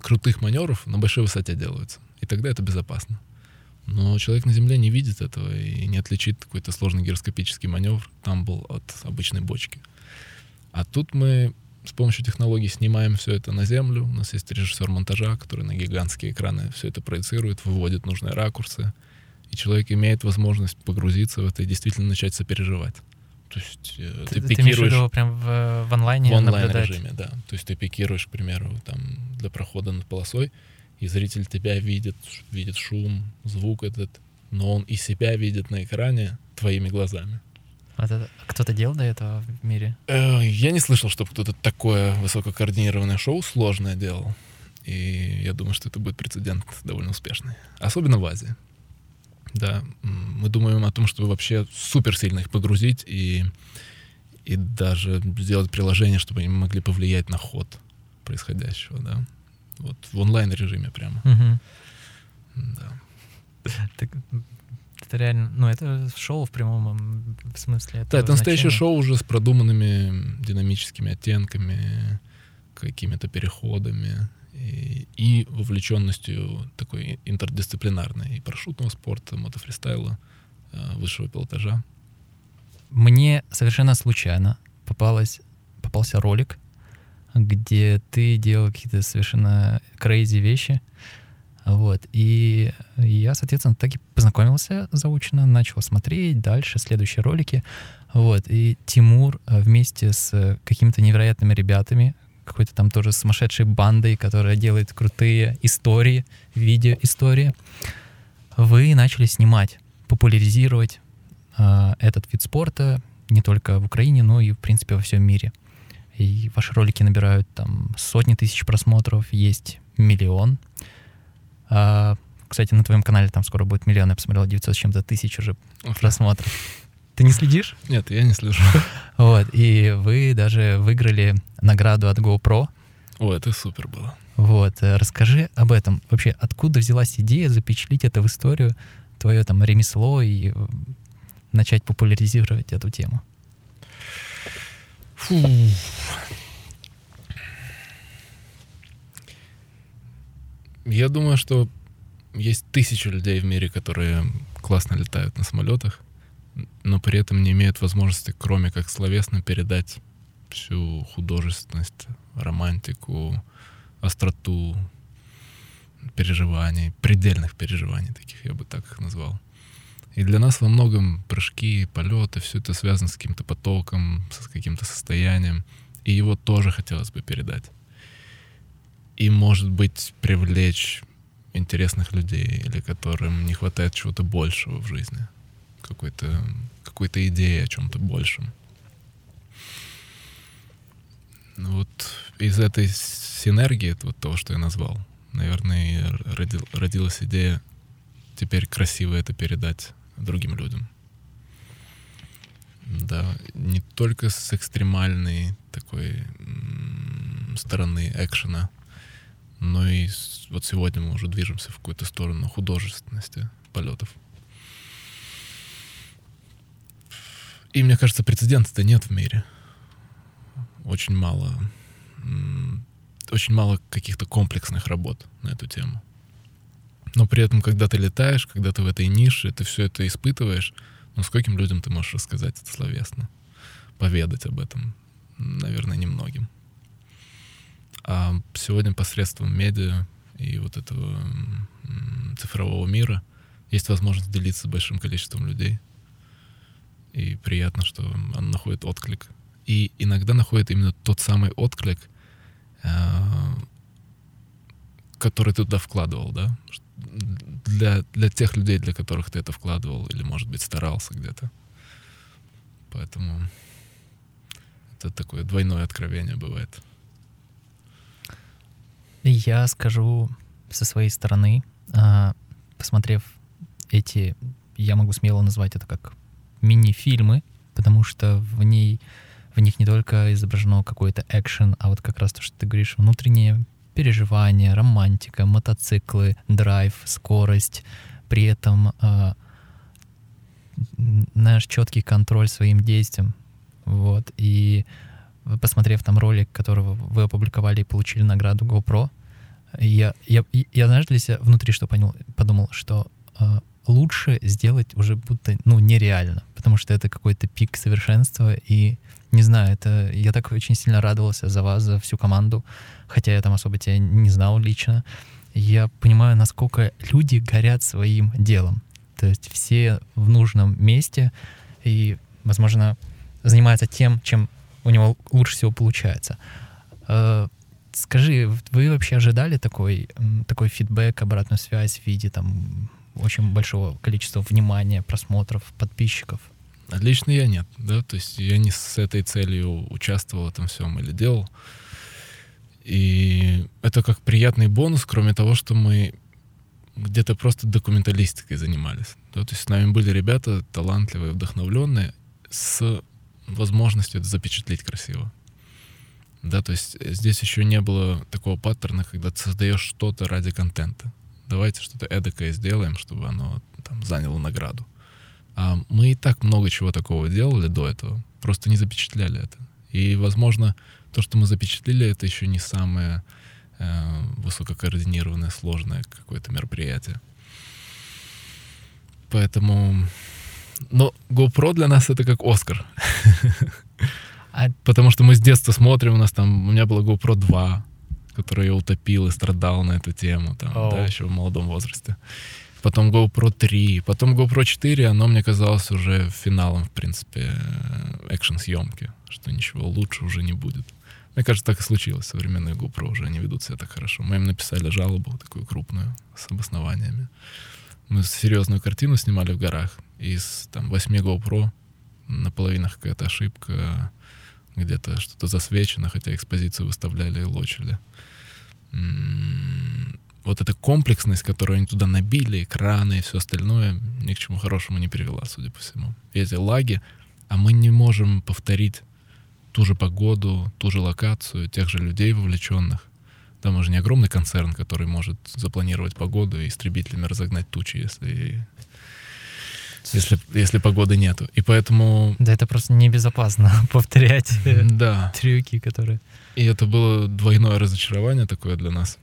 крутых маневров на большой высоте делаются, и тогда это безопасно. Но человек на Земле не видит этого и не отличит какой-то сложный гироскопический маневр там был от обычной бочки. А тут мы с помощью технологий снимаем все это на землю. У нас есть режиссер монтажа, который на гигантские экраны все это проецирует, выводит нужные ракурсы. И человек имеет возможность погрузиться в это и действительно начать сопереживать. То есть э, ты, ты, пикируешь... Ты прям в, в онлайне В онлайн-режиме, да. То есть ты пикируешь, к примеру, там, для прохода над полосой, и зритель тебя видит, видит шум, звук этот, но он и себя видит на экране твоими глазами. А это, кто-то делал до этого в мире? Э, я не слышал, чтобы кто-то такое высококоординированное шоу сложное делал. И я думаю, что это будет прецедент довольно успешный. Особенно в Азии. Да, мы думаем о том, чтобы вообще супер сильно их погрузить и, и даже сделать приложение, чтобы они могли повлиять на ход происходящего, да. Вот в онлайн режиме прямо. Угу. Да. Так, это реально, ну это шоу в прямом смысле. Да, это настоящее шоу уже с продуманными динамическими оттенками, какими-то переходами и, и вовлеченностью такой интердисциплинарной и парашютного спорта, мотофристайла, э, высшего пилотажа. Мне совершенно случайно попалась, попался ролик, где ты делал какие-то совершенно crazy вещи. Вот. И я, соответственно, так и познакомился заочно, начал смотреть дальше, следующие ролики. Вот. И Тимур э, вместе с какими-то невероятными ребятами, какой-то там тоже сумасшедшей бандой, которая делает крутые истории, видеоистории, вы начали снимать, популяризировать э, этот вид спорта не только в Украине, но и, в принципе, во всем мире. И ваши ролики набирают там сотни тысяч просмотров, есть миллион. А Кстати, на твоем канале там скоро будет миллион, я посмотрел 900 с чем-то тысяч уже просмотров. Ты не следишь? Нет, я не слежу. (laughs) Вот, и вы даже выиграли награду от GoPro. О, это супер было. Вот, э, расскажи об этом. Вообще, откуда взялась идея запечатлить это в историю, твое там ремесло и э, начать популяризировать эту тему? Фу. Я думаю, что есть тысячи людей в мире, которые классно летают на самолетах, но при этом не имеют возможности, кроме как словесно, передать всю художественность, романтику, остроту переживаний, предельных переживаний таких, я бы так их назвал. И для нас во многом прыжки, полеты, все это связано с каким-то потоком, с каким-то состоянием. И его тоже хотелось бы передать. И, может быть, привлечь интересных людей, или которым не хватает чего-то большего в жизни. Какой-то какой-то идеи о чем-то большем. Ну вот из этой синергии, вот того, что я назвал, наверное, родил, родилась идея теперь красиво это передать другим людям. Да, не только с экстремальной такой стороны экшена, но и вот сегодня мы уже движемся в какую-то сторону художественности полетов. И мне кажется, прецедента-то нет в мире. Очень мало, очень мало каких-то комплексных работ на эту тему. Но при этом, когда ты летаешь, когда ты в этой нише, ты все это испытываешь, ну, скольким людям ты можешь рассказать это словесно, поведать об этом? Наверное, немногим. А сегодня посредством медиа и вот этого цифрового мира есть возможность делиться с большим количеством людей. И приятно, что он находит отклик. И иногда находит именно тот самый отклик, а, который ты туда вкладывал, да? Для, для тех людей, для которых ты это вкладывал, или, может быть, старался где-то. Поэтому это такое двойное откровение бывает. Я скажу со своей стороны, а, посмотрев эти, я могу смело назвать это как мини-фильмы, потому что в ней в них не только изображено какой-то экшен, а вот как раз то, что ты говоришь, внутреннее переживание, романтика, мотоциклы, драйв, скорость, при этом, э, знаешь, четкий контроль своим действием, вот, и посмотрев там ролик, которого вы опубликовали и получили награду GoPro, я, я, я знаешь, для себя внутри что понял, подумал, что э, лучше сделать уже будто, ну, нереально, потому что это какой-то пик совершенства, и не знаю, это я так очень сильно радовался за вас, за всю команду, хотя я там особо тебя не знал лично. Я понимаю, насколько люди горят своим делом. То есть все в нужном месте и, возможно, занимаются тем, чем у него лучше всего получается. Э, скажи, вы вообще ожидали такой, такой фидбэк, обратную связь в виде там очень большого количества внимания, просмотров, подписчиков? Лично я нет, да, то есть я не с этой целью участвовал в этом всем или делал. И это как приятный бонус, кроме того, что мы где-то просто документалистикой занимались. Да, то есть с нами были ребята талантливые, вдохновленные, с возможностью это запечатлеть красиво. Да, то есть здесь еще не было такого паттерна, когда ты создаешь что-то ради контента. Давайте что-то эдакое сделаем, чтобы оно там заняло награду. А мы и так много чего такого делали до этого, просто не запечатляли это. И, возможно, то, что мы запечатлели, это еще не самое э, высококоординированное, сложное какое-то мероприятие. Поэтому... Но GoPro для нас это как Оскар. А... (laughs) Потому что мы с детства смотрим, у нас там, у меня было GoPro 2, который я утопил и страдал на эту тему, там, oh. да, еще в молодом возрасте потом GoPro 3, потом GoPro 4, оно мне казалось уже финалом, в принципе, экшн-съемки, что ничего лучше уже не будет. Мне кажется, так и случилось. Современные GoPro уже не ведут себя так хорошо. Мы им написали жалобу такую крупную, с обоснованиями. Мы серьезную картину снимали в горах. Из там 8 GoPro на половинах какая-то ошибка, где-то что-то засвечено, хотя экспозицию выставляли и лочили. Вот эта комплексность, которую они туда набили, экраны и все остальное, ни к чему хорошему не привела, судя по всему. И эти лаги, а мы не можем повторить ту же погоду, ту же локацию, тех же людей вовлеченных. Там уже не огромный концерн, который может запланировать погоду и истребителями разогнать тучи, если если, если погоды нету. И поэтому... Да это просто небезопасно (laughs) повторять э, да. трюки, которые... И это было двойное разочарование такое для нас.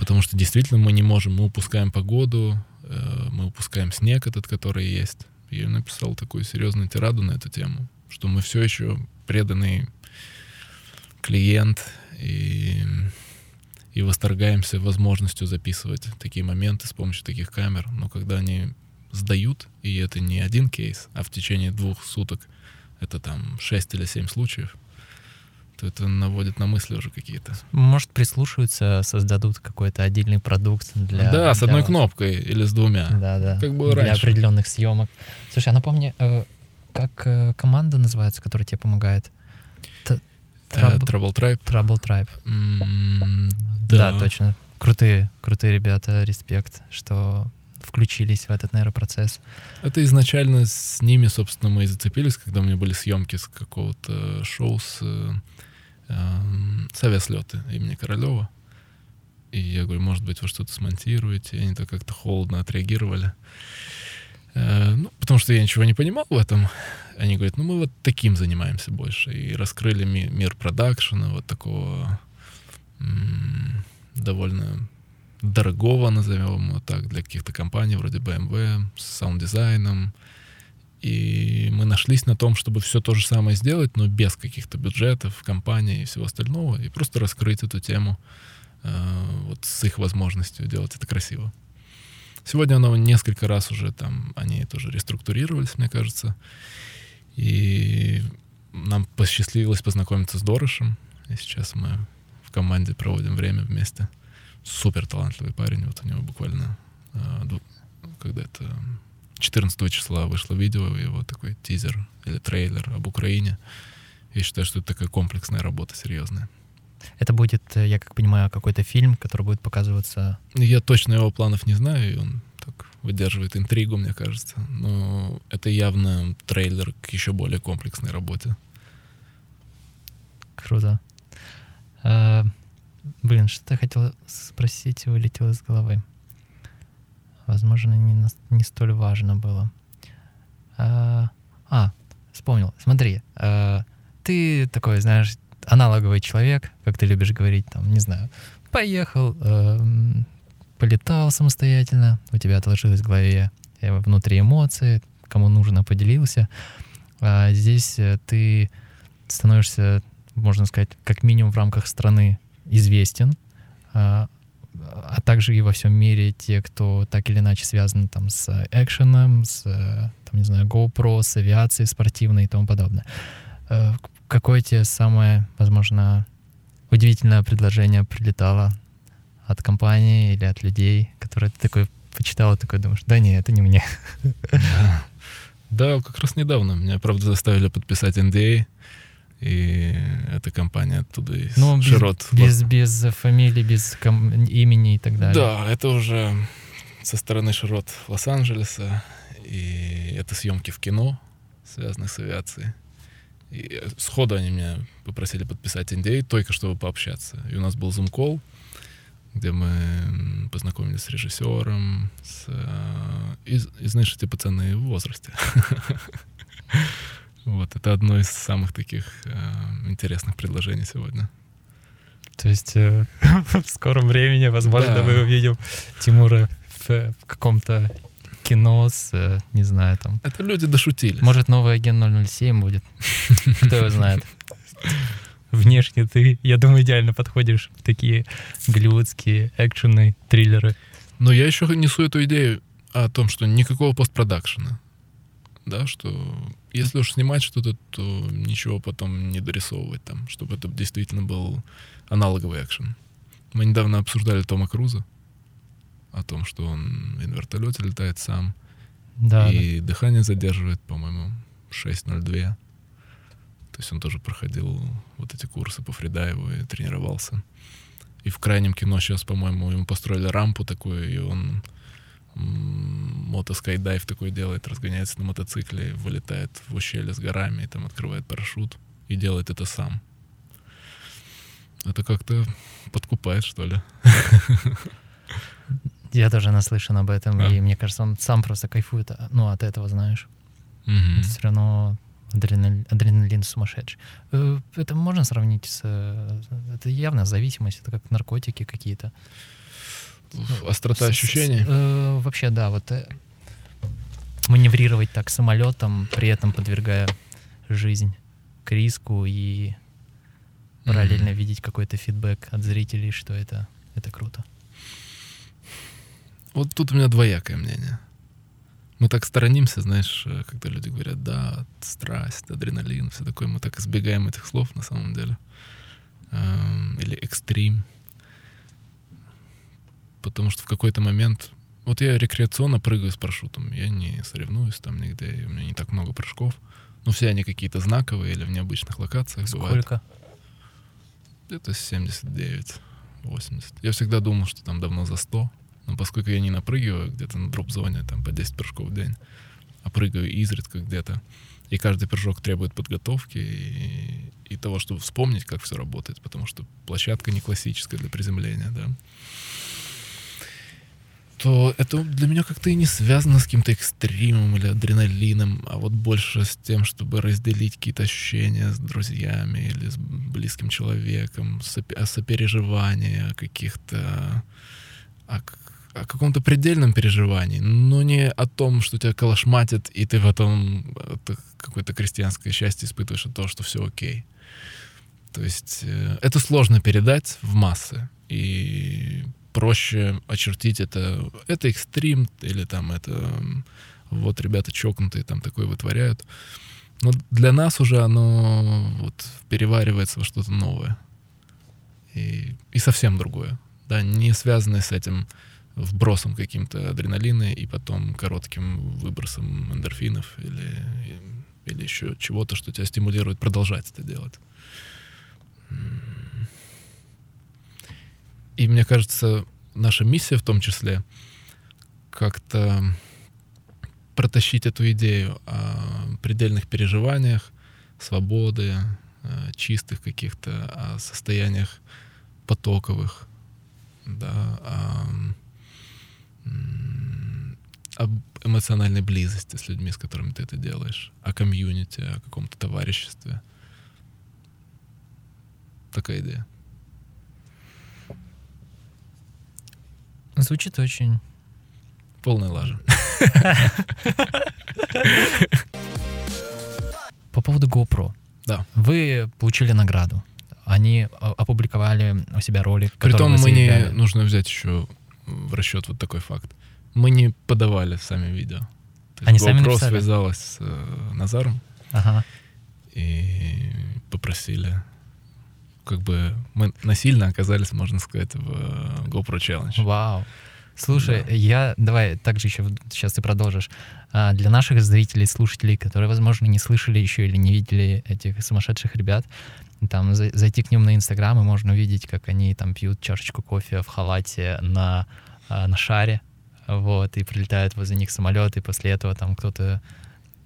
Потому что действительно мы не можем, мы упускаем погоду, э, мы упускаем снег этот, который есть. Я написал такую серьезную тираду на эту тему, что мы все еще преданный клиент и, и восторгаемся возможностью записывать такие моменты с помощью таких камер. Но когда они сдают, и это не один кейс, а в течение двух суток это там 6 или 7 случаев, то это наводит на мысли уже какие-то. Может, прислушаются, создадут какой-то отдельный продукт для... Да, с для одной вас. кнопкой или с двумя. Да, да. Как было Для раньше. определенных съемок. Слушай, а напомни, э, как э, команда называется, которая тебе помогает? Э, Trouble, Tribe. Trouble Tribe. Да. точно. Крутые, крутые ребята, респект, что включились в этот, наверное, процесс. Это изначально с ними, собственно, мы и зацепились, когда у меня были съемки с какого-то шоу с, с авиаслеты имени Королева. И я говорю, может быть, вы что-то смонтируете. И они так как-то холодно отреагировали. Э, ну, потому что я ничего не понимал в этом. Они говорят, ну мы вот таким занимаемся больше. И раскрыли ми- мир продакшена, вот такого м, довольно дорогого, назовем его так, для каких-то компаний вроде BMW, с саунд-дизайном. И мы нашлись на том, чтобы все то же самое сделать, но без каких-то бюджетов, компаний и всего остального, и просто раскрыть эту тему э, вот с их возможностью делать это красиво. Сегодня оно несколько раз уже там, они тоже реструктурировались, мне кажется. И нам посчастливилось познакомиться с Дорошем. И сейчас мы в команде проводим время вместе. Супер талантливый парень. Вот у него буквально, э, когда это 14 числа вышло видео, его такой тизер или трейлер об Украине. Я считаю, что это такая комплексная работа, серьезная. Это будет, э, я как понимаю, какой-то фильм, который будет показываться... Я точно его планов не знаю, и он так выдерживает интригу, мне кажется. Но это явно трейлер к еще более комплексной работе. Круто. А, блин, что-то я хотел спросить, вылетело из головы. Возможно, не, не столь важно было. А, а, вспомнил. Смотри, а, ты такой, знаешь, аналоговый человек, как ты любишь говорить, там, не знаю, поехал, эм, полетал самостоятельно, у тебя отложилось в голове э, внутри эмоции, кому нужно, поделился. А здесь э, ты становишься, можно сказать, как минимум в рамках страны известен, а, а также и во всем мире те, кто так или иначе связан там с экшеном, с, э, там, не знаю, GoPro, с авиацией спортивной и тому подобное. Э, Какое тебе самое, возможно, удивительное предложение прилетало от компании или от людей, которые ты такой почитал такой думаешь, да не, это не мне. (laughs) Да, как раз недавно. Меня, правда, заставили подписать NDA. И эта компания оттуда из Ну, без, Широт. без, без фамилии, без ком- имени и так далее. Да, это уже со стороны Широт Лос-Анджелеса. И это съемки в кино, связанных с авиацией. И сходу они меня попросили подписать NDA, только чтобы пообщаться. И у нас был зум-колл, где мы познакомились с режиссером, с, э, и, и знаешь, эти пацаны в возрасте. (laughs) Вот, это одно из самых таких э, интересных предложений сегодня. То есть э, (laughs) в скором времени, возможно, Да. мы увидим Тимура в, э, в каком-то кино с, э, не знаю, там. Это люди дошутились. Может, новый агент 007 будет. (laughs) Кто его знает. Внешне ты, я думаю, идеально подходишь в такие голливудские экшены, триллеры. Но я еще несу эту идею о том, что никакого постпродакшена. Да, что если уж снимать что-то, то ничего потом не дорисовывать там, чтобы это действительно был аналоговый экшен. Мы недавно обсуждали Тома Круза о том, что он на вертолете летает сам, Да, да. и дыхание задерживает, по-моему, 6.02. То есть он тоже проходил вот эти курсы по фридайву и тренировался. И в крайнем кино сейчас, по-моему, ему построили рампу такую, и он мотоскайдайв такой делает, разгоняется на мотоцикле, вылетает в ущелье с горами, и там открывает парашют и делает это сам. Это как-то подкупает, что ли. (laughs) Я тоже наслышан об этом, да. и мне кажется, он сам просто кайфует, а, ну, от этого, знаешь. Угу. Все равно адреналин, адреналин сумасшедший. Э, это можно сравнить с... Э, это явно зависимость, это как наркотики какие-то. Острота ощущений? Э, вообще, да, вот э, маневрировать так самолетом, при этом подвергая жизнь к риску и параллельно mm-hmm. видеть какой-то фидбэк от зрителей, что это, это круто. Вот тут у меня двоякое мнение. Мы так сторонимся, знаешь, э, когда люди говорят, да, страсть, адреналин, все такое, мы так избегаем этих слов на самом деле. Эм, или экстрим. Потому что в какой-то момент... Вот я рекреационно прыгаю с парашютом. Я не соревнуюсь там нигде, у меня не так много прыжков. Ну, все они какие-то знаковые или в необычных локациях Сколько? бывают. Где-то 79, 80. Я всегда думал, что там давно за 100. Но поскольку я не напрыгиваю где-то на дроп-зоне там по 10 прыжков в день, а прыгаю изредка где-то, и каждый прыжок требует подготовки и, и того, чтобы вспомнить, как все работает, потому что площадка не классическая для приземления, да то это для меня как-то и не связано с каким-то экстримом или адреналином, а вот больше с тем, чтобы разделить какие-то ощущения с друзьями или с близким человеком, о сопереживании, о каких-то... о, о каком-то предельном переживании, но не о том, что тебя калашматит, и ты потом какое-то крестьянское счастье испытываешь от того, что все окей. То есть э, это сложно передать в массы. И проще очертить это, это экстрим, или там это вот ребята чокнутые там такое вытворяют. Но для нас уже оно вот переваривается во что-то новое. И, и совсем другое. Да, не связанное с этим вбросом каким-то адреналина и потом коротким выбросом эндорфинов или, или еще чего-то, что тебя стимулирует продолжать это делать. И мне кажется, наша миссия в том числе как-то протащить эту идею о предельных переживаниях, свободы, чистых каких-то о состояниях потоковых, да, о, об эмоциональной близости с людьми, с которыми ты это делаешь, о комьюнити, о каком-то товариществе. Такая идея. Звучит очень... Полная лажа. (laughs) По поводу GoPro. Да. Вы получили награду. Они опубликовали у себя ролик. Притом мы не нужно взять еще в расчет вот такой факт. Мы не подавали сами видео. То Они сами GoPro связалась с э, Назаром ага. и попросили как бы мы насильно оказались, можно сказать, в э, GoPro Challenge. Вау. Слушай, да. я давай также еще сейчас ты продолжишь. А, для наших зрителей, слушателей, которые, возможно, не слышали еще или не видели этих сумасшедших ребят, там зайти к ним на Инстаграм и можно увидеть, как они там пьют чашечку кофе в халате на а, на шаре, вот и прилетают возле них самолет, и после этого там кто-то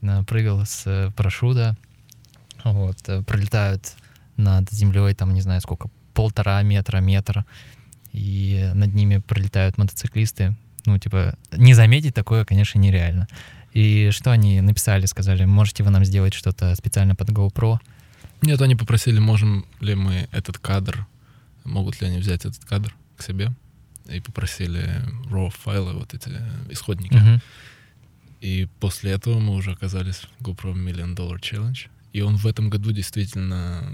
э, прыгал с парашюта, вот э, пролетают над землей, там, не знаю, сколько, полтора метра, метр, и над ними пролетают мотоциклисты. Ну, типа, не заметить такое, конечно, нереально. И что они написали, сказали, можете вы нам сделать что-то специально под GoPro? Нет, они попросили, можем ли мы этот кадр, могут ли они взять этот кадр к себе, и попросили RAW файлы, вот эти исходники. Uh-huh. И после этого мы уже оказались в GoPro Million Dollar Challenge. И он в этом году действительно,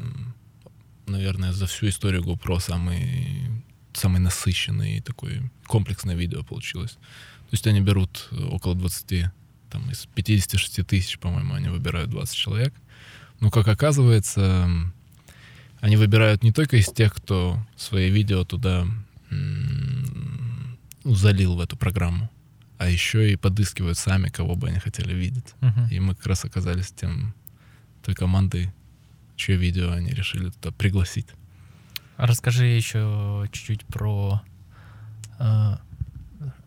наверное, за всю историю GoPro самый, самый насыщенный и такой комплексное видео получилось. То есть они берут около 20, там из 56 тысяч, по-моему, они выбирают 20 человек. Но, как оказывается, они выбирают не только из тех, кто свои видео туда ну, залил в эту программу, а еще и подыскивают сами, кого бы они хотели видеть. Uh-huh. И мы как раз оказались тем той команды, чье видео они решили туда пригласить. Расскажи еще чуть-чуть про э,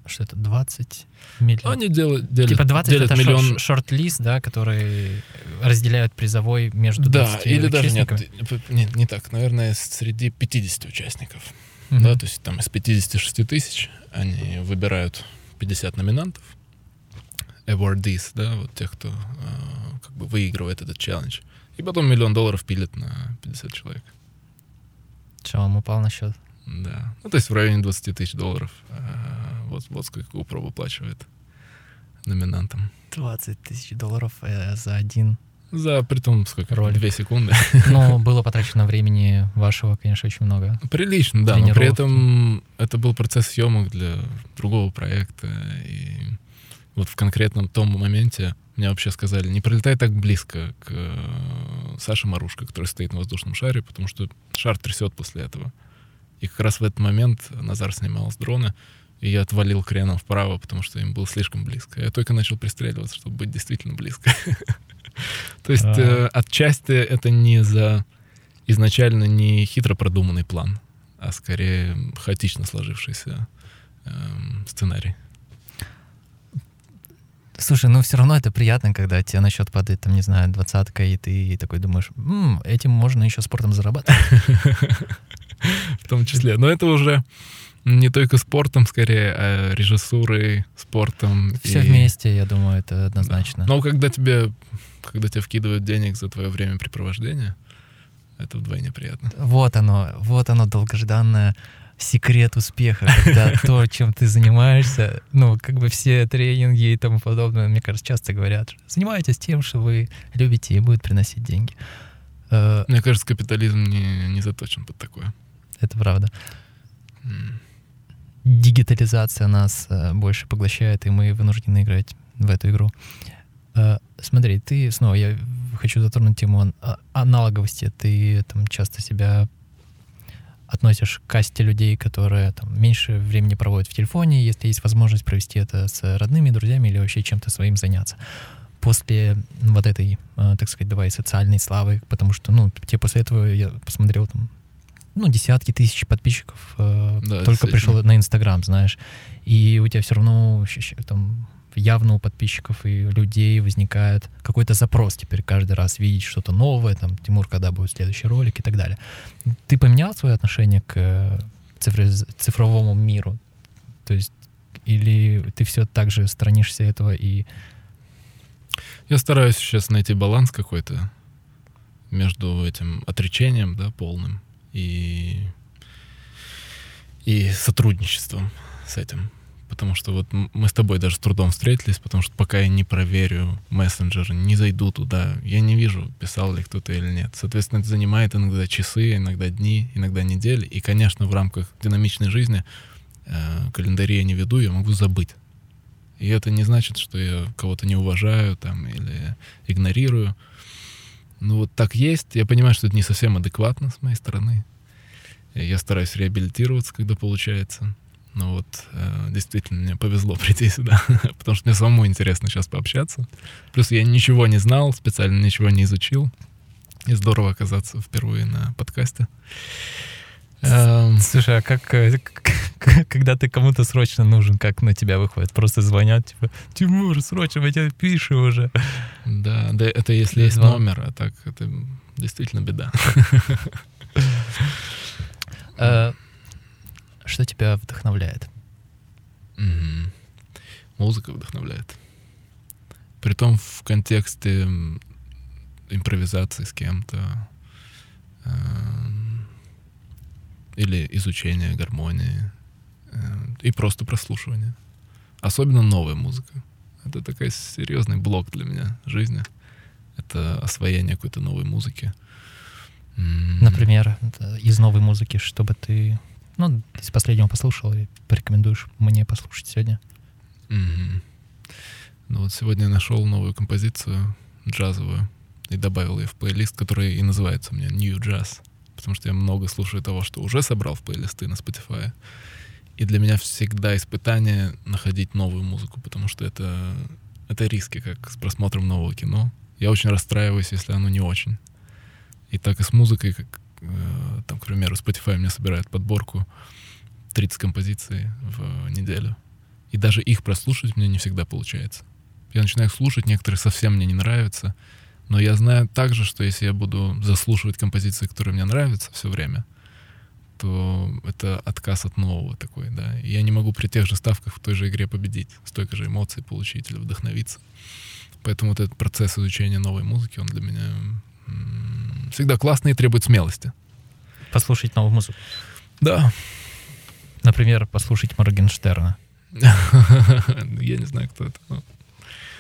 что это 20 миллионов. Они делают, делят, Типа 20 делят это миллион... шор- шорт-лист, да, который разделяют призовой между Да, 20 или даже нет, не, не так, наверное, среди 50 участников. Мгм. Да, то есть там из 56 тысяч они выбирают 50 номинантов, awardees, да, вот тех, кто э, бы выигрывает этот челлендж. И потом миллион долларов пилят на 50 человек. Че, он упал на счет? Да. Ну, то есть в районе 20 тысяч долларов. э, вот, вот сколько GoPro выплачивает номинантам. 20 тысяч долларов э, за один. За, притом, сколько, Ролик. две секунды. Но было потрачено времени вашего, конечно, очень много. Прилично, да, но при этом это был процесс съемок для другого проекта. И вот в конкретном том моменте мне вообще сказали, не пролетай так близко к э, Саше Марушко, который стоит на воздушном шаре, потому что шар трясет после этого. И как раз в этот момент Назар снимал с дрона, и я отвалил креном вправо, потому что им было слишком близко. Я только начал пристреливаться, чтобы быть действительно близко. (laughs) То есть А. э, отчасти это не за изначально не хитро продуманный план, а скорее хаотично сложившийся эм, сценарий. Слушай, ну все равно это приятно, когда тебе на счет падает, там, не знаю, двадцатка, и ты такой думаешь, «М, этим можно еще спортом зарабатывать. (laughs) В том числе. Но это уже не только спортом, скорее, а режиссурой, спортом. Все и- вместе, я думаю, это однозначно. Но когда тебе, когда тебе вкидывают денег за твое времяпрепровождение, это вдвойне приятно. Вот оно, вот оно, долгожданное секрет успеха, когда (laughs) то, чем ты занимаешься, ну, как бы все тренинги и тому подобное, мне кажется, часто говорят, занимайтесь тем, что вы любите и будет приносить деньги. Э, Мне кажется, капитализм не, не заточен под такое. Это правда. Дигитализация нас э, больше поглощает, и мы вынуждены играть в эту игру. Э, Смотри, ты снова, я хочу затронуть тему а- аналоговости. Ты там часто себя относишь к касте людей, которые там меньше времени проводят в телефоне, если есть возможность провести это с родными, друзьями или вообще чем-то своим заняться. После вот этой, э, так сказать, давай, социальной славы, потому что, ну, тебе после этого я посмотрел там, ну, десятки тысяч подписчиков э, Да, только пришел на Инстаграм, знаешь, и у тебя все равно там явно у подписчиков и людей возникает какой-то запрос теперь каждый раз видеть что-то новое, там, Тимур, когда будет следующий ролик и так далее. Ты поменял свое отношение к э, цифроз- цифровому миру? То есть или ты все так же сторонишься этого и Я стараюсь сейчас найти баланс какой-то между этим отречением, да, полным, и, и сотрудничеством с этим. Потому что вот мы с тобой даже с трудом встретились, потому что пока я не проверю мессенджер, не зайду туда, я не вижу, писал ли кто-то или нет. Соответственно, это занимает иногда часы, иногда дни, иногда недели. И, конечно, в рамках динамичной жизни э, календари я не веду, я могу забыть. И это не значит, что я кого-то не уважаю там или игнорирую. Ну вот так есть. Я понимаю, что это не совсем адекватно с моей стороны. Я стараюсь реабилитироваться, когда получается. Но вот э, действительно мне повезло (laughs) прийти сюда, (laughs) потому что мне самому интересно сейчас пообщаться. Плюс я ничего не знал, специально ничего не изучил. И здорово оказаться впервые на подкасте. Эм, Слушай, а как, э, (laughs) когда ты кому-то срочно нужен, как на тебя выходит? Просто звонят, типа, Тимур, срочно, мы тебе пишем уже. Да, да, это если есть номер, а так это действительно беда. Э, Что тебя вдохновляет? Мгм. Музыка вдохновляет. Притом в контексте импровизации с кем-то эм, или изучения гармонии э, и просто прослушивания. Особенно новая музыка. Это такой серьезный блок для меня жизни. Это освоение какой-то новой музыки. Например, это из новой музыки, чтобы ты, ну, из последнего послушал и порекомендуешь мне послушать сегодня. Мгм. Ну вот сегодня нашел новую композицию джазовую и добавил ее в плейлист, который и называется у меня New Jazz, потому что я много слушаю того, что уже собрал в плейлисты на Spotify. И для меня всегда испытание находить новую музыку, потому что это, это риски, как с просмотром нового кино. Я очень расстраиваюсь, если оно не очень. И так и с музыкой, как, там к примеру, Spotify мне собирает подборку 30 композиций в неделю. И даже их прослушать мне не всегда получается. Я начинаю их слушать, некоторые совсем мне не нравятся. Но я знаю также, что если я буду заслушивать композиции, которые мне нравятся все время, то это отказ от нового такой, да. И я не могу при тех же ставках в той же игре победить, столько же эмоций получить или вдохновиться. Поэтому вот этот процесс изучения новой музыки, он для меня всегда классный и требует смелости. Послушать новую музыку. Да. Например, послушать Моргенштерна. (laughs) Я не знаю, кто это.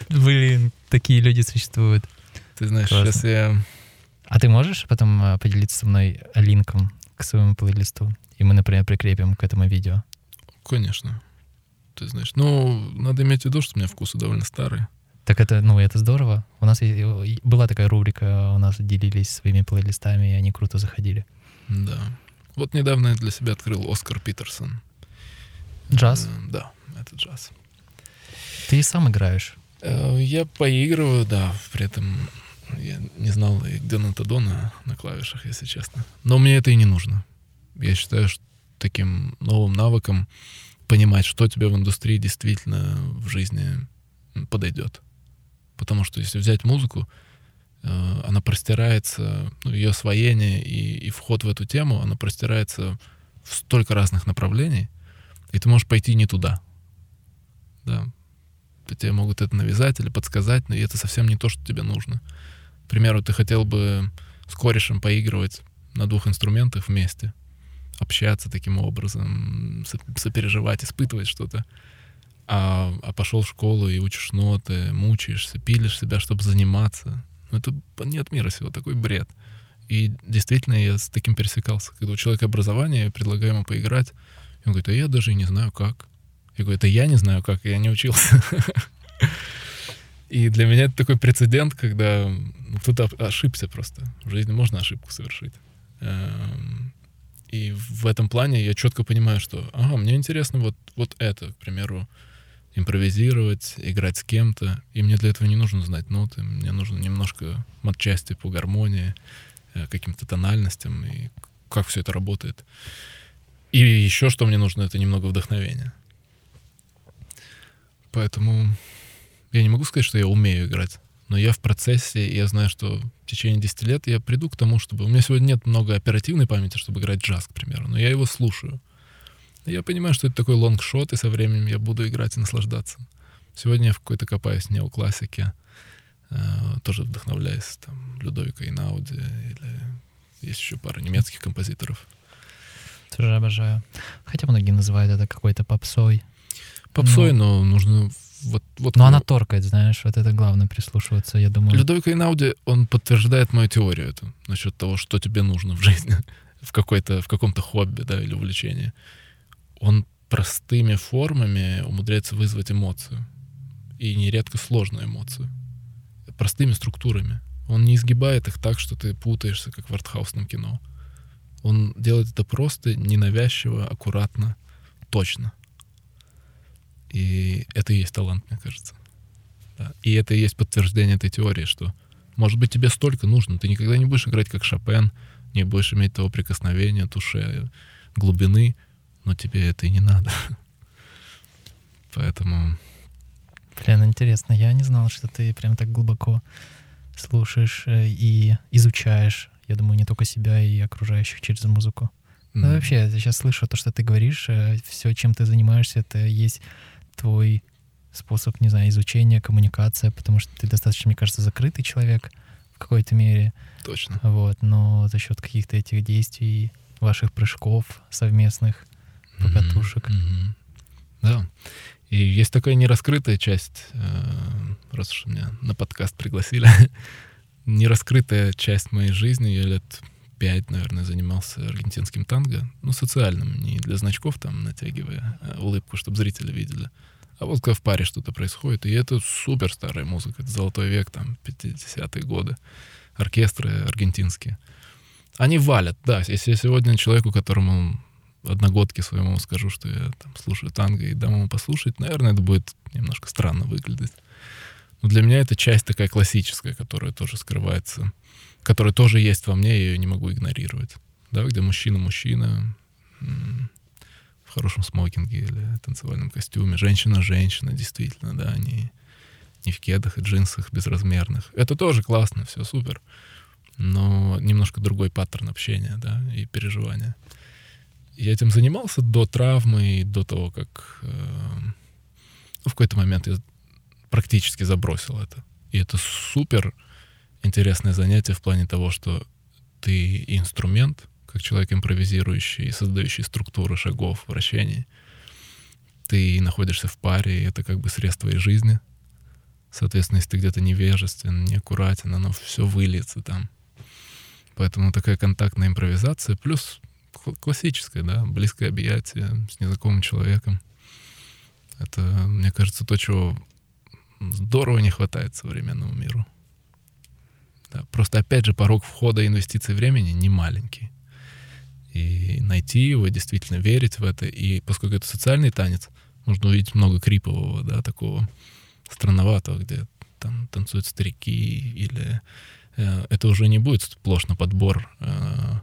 Блин, такие люди существуют. Ты знаешь, Классно. сейчас я... А ты можешь потом э, поделиться со мной линком к своему плейлисту? И мы, например, прикрепим к этому видео. Конечно. Ты знаешь, ну, надо иметь в виду, что у меня вкусы довольно старые. Так это, ну, это здорово. У нас была такая рубрика, у нас делились своими плейлистами, и они круто заходили. Да. Вот недавно я для себя открыл Оскар Питерсон. Джаз? Э, да, это джаз. Ты и сам играешь? Э, я поигрываю, да, при этом я не знал, где Натадона на клавишах, если честно. Но мне это и не нужно. Я считаю, что таким новым навыком понимать, что тебе в индустрии действительно в жизни подойдет. Потому что если взять музыку, э, она простирается, ну, ее освоение и, и вход в эту тему, она простирается в столько разных направлений, и ты можешь пойти не туда. Да. Тебе могут это навязать или подсказать, но это совсем не то, что тебе нужно. К примеру, ты хотел бы с корешем поигрывать на двух инструментах вместе, общаться таким образом, сопереживать, испытывать что-то а, а пошел в школу и учишь ноты, мучаешься, пилишь себя, чтобы заниматься. Ну, это не от мира сего, такой бред. И действительно я с таким пересекался. Когда у человека образование, я предлагаю ему поиграть, он говорит, а я даже не знаю как. Я говорю, это я не знаю как, я не учился. (laughs) И для меня это такой прецедент, когда ну, кто-то ошибся просто. В жизни можно ошибку совершить. Эм, и в этом плане я четко понимаю, что, ага, мне интересно вот, вот это, к примеру, импровизировать, играть с кем-то. И мне для этого не нужно знать ноты, мне нужно немножко матчасти по гармонии, э, каким-то тональностям и как все это работает. И еще что мне нужно, это немного вдохновения. Поэтому я не могу сказать, что я умею играть, но я в процессе, и я знаю, что в течение 10 лет я приду к тому, чтобы... У меня сегодня нет много оперативной памяти, чтобы играть джаз, к примеру, но я его слушаю. Я понимаю, что это такой лонгшот, и со временем я буду играть и наслаждаться. Сегодня я в какой-то копаюсь неоклассике, э, тоже вдохновляюсь там Людовика Инауди, или есть еще пара немецких композиторов. Тоже обожаю. Хотя многие называют это какой-то попсой. Попсой, но, но нужно вот, вот Но она торкает, знаешь, вот это главное прислушиваться, я думаю. Людовик Инауди, он подтверждает мою теорию эту, насчет того, что тебе нужно в жизни, (laughs) в, какой-то, в каком-то хобби, да, или увлечении он простыми формами умудряется вызвать эмоцию. И нередко сложную эмоцию. Простыми структурами. Он не изгибает их так, что ты путаешься, как в артхаусном кино. Он делает это просто, ненавязчиво, аккуратно, точно. И это и есть талант, мне кажется. Да. И это и есть подтверждение этой теории, что, может быть, тебе столько нужно. Ты никогда не будешь играть как Шопен, не будешь иметь того прикосновения, туше, глубины, но тебе это и не надо. Поэтому... Блин, интересно, я не знал, что ты прям так глубоко слушаешь э, и изучаешь, я думаю, не только себя и окружающих через музыку. Mm. Ну, вообще, я сейчас слышу то, что ты говоришь, э, все, чем ты занимаешься, это есть твой способ, не знаю, изучения, коммуникация, потому что ты достаточно, мне кажется, закрытый человек в какой-то мере. Точно. Вот, но за счет каких-то этих действий, ваших прыжков совместных, покатушек. Mm-hmm. Да. И есть такая нераскрытая часть, э, раз уж меня на подкаст пригласили, (laughs) нераскрытая часть моей жизни. Я лет пять, наверное, занимался аргентинским танго, ну, социальным, не для значков там натягивая а улыбку, чтобы зрители видели. А вот когда в паре что-то происходит, и это супер старая музыка, это золотой век, там, 50-е годы, оркестры аргентинские. Они валят, да. Если сегодня человеку, которому одногодке своему скажу, что я там слушаю танго и дам ему послушать, наверное, это будет немножко странно выглядеть. Но для меня это часть такая классическая, которая тоже скрывается, которая тоже есть во мне, я ее не могу игнорировать. да, где мужчина-мужчина в хорошем смокинге или танцевальном костюме, женщина-женщина, действительно, да, не, не в кедах и джинсах безразмерных. Это тоже классно, все супер. Но немножко другой паттерн общения, да, и переживания. Я этим занимался до травмы и до того, как э, в какой-то момент я практически забросил это. И это супер интересное занятие в плане того, что ты инструмент, как человек импровизирующий, создающий структуры шагов, вращений. Ты находишься в паре, и это как бы срез твоей жизни. Соответственно, если ты где-то невежествен, неаккуратен, оно все выльется там. Поэтому такая контактная импровизация, плюс классическое, да, близкое объятие с незнакомым человеком. Это, мне кажется, то, чего здорово не хватает современному миру. Да, просто, опять же, порог входа инвестиций времени не маленький. И найти его, действительно верить в это. И поскольку это социальный танец, можно увидеть много крипового, да, такого странноватого, где там танцуют старики, или э, это уже не будет сплошь на подбор э,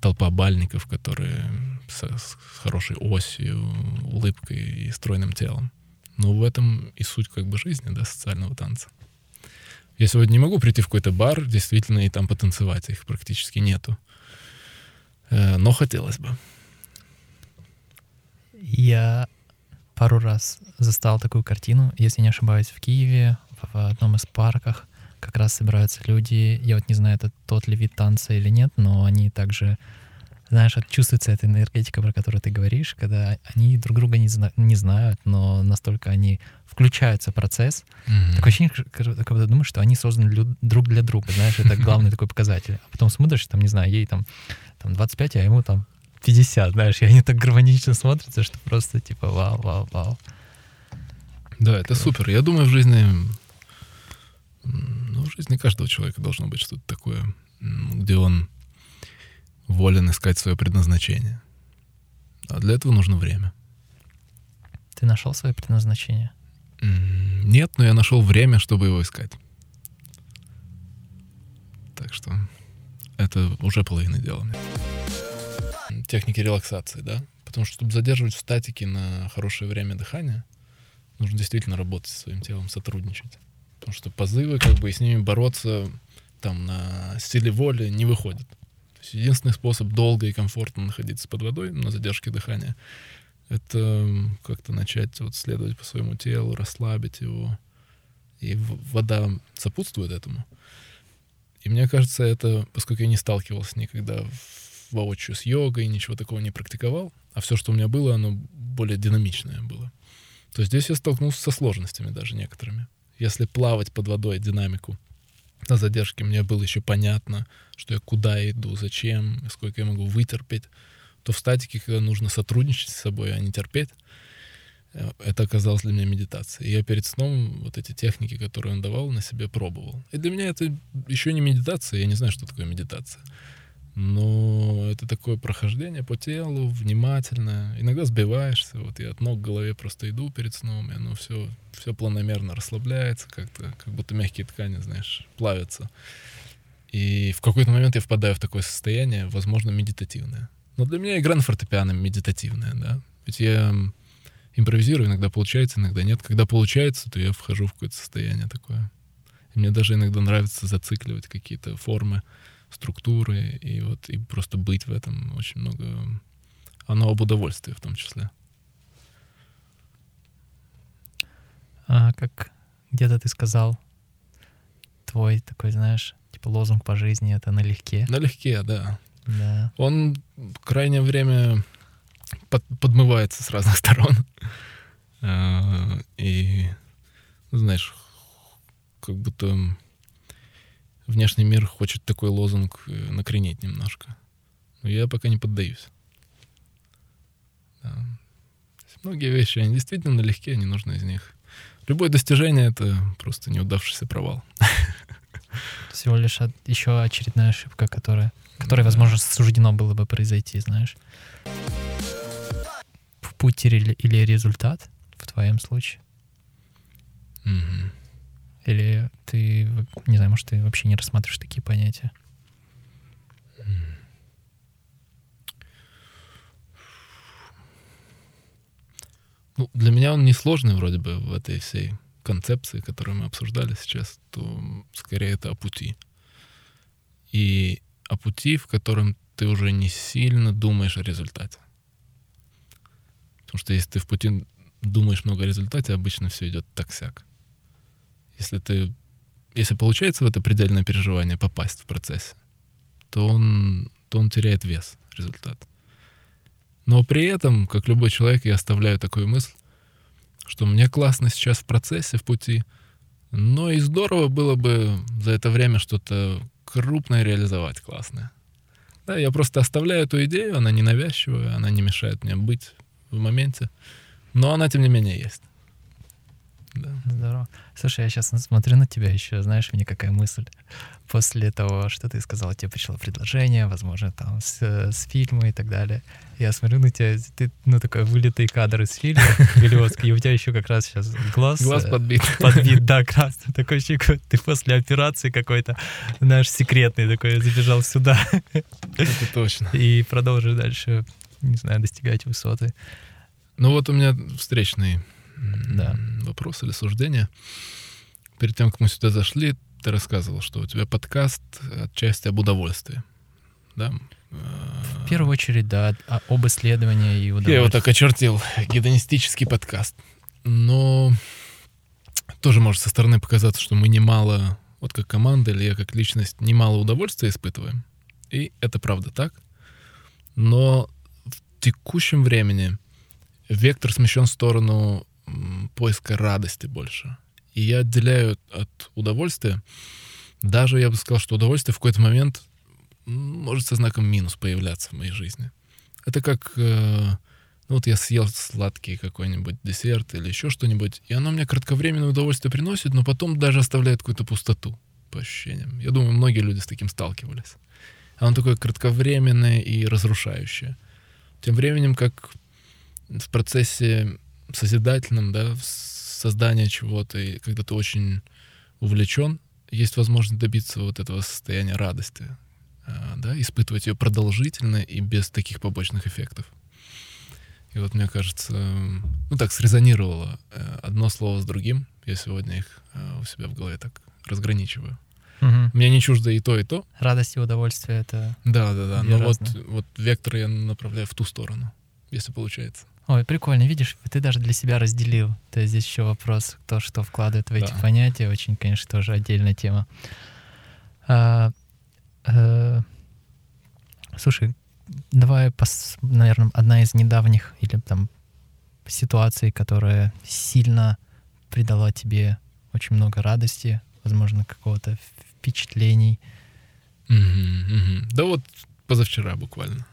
толпа бальников, которые с, с хорошей осью, улыбкой и стройным телом. Но в этом и суть как бы жизни, да, социального танца. Я сегодня не могу прийти в какой-то бар, действительно, и там потанцевать, их практически нету. Э, но хотелось бы. Я пару раз застал такую картину, если не ошибаюсь, в Киеве, в одном из парках как раз собираются люди. Я вот не знаю, это тот ли вид танца или нет, но они также знаешь, чувствуется эта энергетика, про которую ты говоришь, когда они друг друга не, зна- не знают, но настолько они включаются в процесс. Mm-hmm. Такое ощущение, как будто думаешь, что они созданы лю- друг для друга, знаешь, это главный такой показатель. А потом смотришь, там, не знаю, ей там, там 25, а ему там 50, знаешь, и они так гармонично смотрятся, что просто типа вау, вау, вау. Да, это супер. Я думаю, в жизни, ну, в жизни каждого человека должно быть что-то такое, где он волен искать свое предназначение. А для этого нужно время. Ты нашел свое предназначение? Нет, но я нашел время, чтобы его искать. Так что это уже половина дела мне. Техники релаксации, да? Потому что, чтобы задерживать в статике на хорошее время дыхания, нужно действительно работать со своим телом, сотрудничать. Потому что позывы, как бы, и с ними бороться там на силе воли не выходит есть единственный способ долго и комфортно находиться под водой на задержке дыхания — это как-то начать вот следовать по своему телу, расслабить его. И вода сопутствует этому. И мне кажется, это, поскольку я не сталкивался никогда воочию с йогой, ничего такого не практиковал, а все, что у меня было, оно более динамичное было, то здесь я столкнулся со сложностями даже некоторыми. Если плавать под водой динамику на задержке мне было еще понятно, что я куда иду, зачем, сколько я могу вытерпеть, то в статике, когда нужно сотрудничать с собой, а не терпеть, э, это оказалось для меня медитацией. И я перед сном вот эти техники, которые он давал, на себе пробовал. И для меня это еще не медитация, я не знаю, что такое медитация. Но это такое прохождение по телу, внимательно. Иногда сбиваешься. Вот я от ног к голове просто иду перед сном, и оно все, все планомерно расслабляется, как-то, как будто мягкие ткани, знаешь, плавятся. И в какой-то момент я впадаю в такое состояние, возможно, медитативное. Но для меня игра на фортепиано медитативная, да. Ведь я импровизирую, иногда получается, иногда нет. Когда получается, то я вхожу в какое-то состояние такое. И мне даже иногда нравится зацикливать какие-то формы структуры, и вот и просто быть в этом очень много... Оно об удовольствии в том числе. А как где-то ты сказал, твой такой, знаешь, типа лозунг по жизни — это налегке. Налегке, да. Да. Он в крайнее время под, подмывается с разных (laughs) сторон. А, и, знаешь, как будто внешний мир хочет такой лозунг э, накренить немножко. Но я пока не поддаюсь. Да. Многие вещи, они действительно легкие, не нужно из них. Любое достижение — это просто неудавшийся провал. (laughs) Всего лишь от, еще очередная ошибка, которая, которой, да. возможно, суждено было бы произойти, знаешь. Путь или, или результат в твоем случае. Угу. Или ты, не знаю, может, ты вообще не рассматриваешь такие понятия? Ну, для меня он несложный вроде бы в этой всей концепции, которую мы обсуждали сейчас, то скорее это о пути. И о пути, в котором ты уже не сильно думаешь о результате. Потому что если ты в пути думаешь много о результате, обычно все идет так-сяк. Если ты если получается в это предельное переживание попасть в процессе, то он, то он теряет вес, результат. Но при этом, как любой человек, я оставляю такую мысль, что мне классно сейчас в процессе, в пути, но и здорово было бы за это время что-то крупное реализовать классное. Да, я просто оставляю эту идею, она не навязчивая, она не мешает мне быть в моменте, но она, тем не менее, есть. Да. Здорово. Слушай, я сейчас смотрю на тебя еще, знаешь, мне какая мысль. После того, что ты сказал, тебе пришло предложение, возможно, там, с, с фильма и так далее. Я смотрю на тебя, ты, ну, такой вылитый кадр из фильма (laughs) голливудский, и у тебя еще как раз сейчас глаз... Глаз э, подбит. (laughs) Подбит, да, красный. Такой ощущение, ты после операции какой-то, знаешь, секретный такой, забежал сюда. Это точно. И продолжишь дальше, не знаю, достигать высоты. Ну вот у меня встречный да. вопрос или суждение. Перед тем, как мы сюда зашли, ты рассказывал, что у тебя подкаст отчасти об удовольствии. Да? В первую очередь, да, об исследовании и удовольствии. Я его так очертил. Гедонистический подкаст. Но тоже может со стороны показаться, что мы немало, вот как команда или я как личность, немало удовольствия испытываем. И это правда так. Но в текущем времени вектор смещен в сторону поиска радости больше. И я отделяю от удовольствия, даже я бы сказал, что удовольствие в какой-то момент может со знаком минус появляться в моей жизни. Это как, э, ну вот я съел сладкий какой-нибудь десерт или еще что-нибудь, и оно мне кратковременное удовольствие приносит, но потом даже оставляет какую-то пустоту по ощущениям. Я думаю, многие люди с таким сталкивались. Оно такое кратковременное и разрушающее. Тем временем, как в процессе созидательным, да, в создании чего-то, и когда ты очень увлечен, есть возможность добиться вот этого состояния радости, а, да, испытывать ее продолжительно и без таких побочных эффектов. И вот мне кажется, ну так срезонировало э, одно слово с другим. Я сегодня их э, у себя в голове так разграничиваю. Угу. Мне не чуждо и то, и то. Радость и удовольствие это. Да, да, да. Но вот, вот вектор я направляю в ту сторону, если получается. Ой, прикольно, видишь, ты даже для себя разделил. То есть здесь еще вопрос, кто что вкладывает в эти да. понятия, очень, конечно, тоже отдельная тема. А, а, слушай, давай, пос, наверное, одна из недавних или там ситуаций, которая сильно придала тебе очень много радости, возможно, какого-то впечатлений. Mm-hmm, mm-hmm. Да вот позавчера буквально.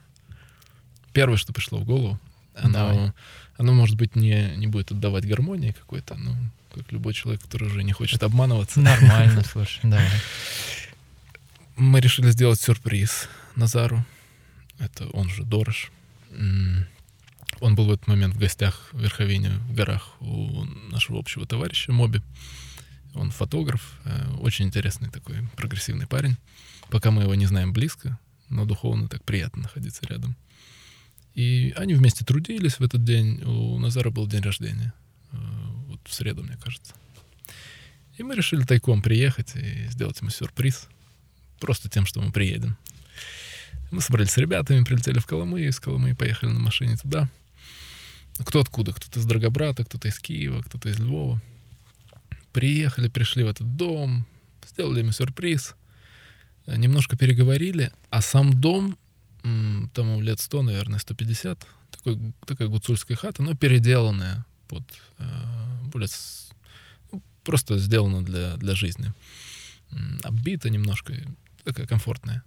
Первое, что пришло в голову, оно, оно, может быть, не, не будет отдавать гармонии какой-то, ну, как любой человек, который уже не хочет обманываться. Нормально, (laughs) слушай, давай. Мы решили сделать сюрприз Назару. Это он же Дорож. Он был в этот момент в гостях в Верховине, в горах у нашего общего товарища Моби. Он фотограф, э, очень интересный такой прогрессивный парень. Пока мы его не знаем близко, но духовно так приятно находиться рядом. И они вместе трудились в этот день. У Назара был день рождения. Э, вот в среду, мне кажется. И мы решили тайком приехать и сделать ему сюрприз. Просто тем, что мы приедем. Мы собрались с ребятами, прилетели в Коломы, из Коломы поехали на машине туда. Кто откуда? Кто-то из Драгобрата, кто-то из Киева, кто-то из Львова. Приехали, пришли в этот дом, сделали ему сюрприз. Немножко переговорили, а сам дом тому лет 100, наверное, 150. Такой, такая гуцульская хата, но переделанная под э, более... Ну, просто сделана для, для жизни. Оббита немножко, такая комфортная.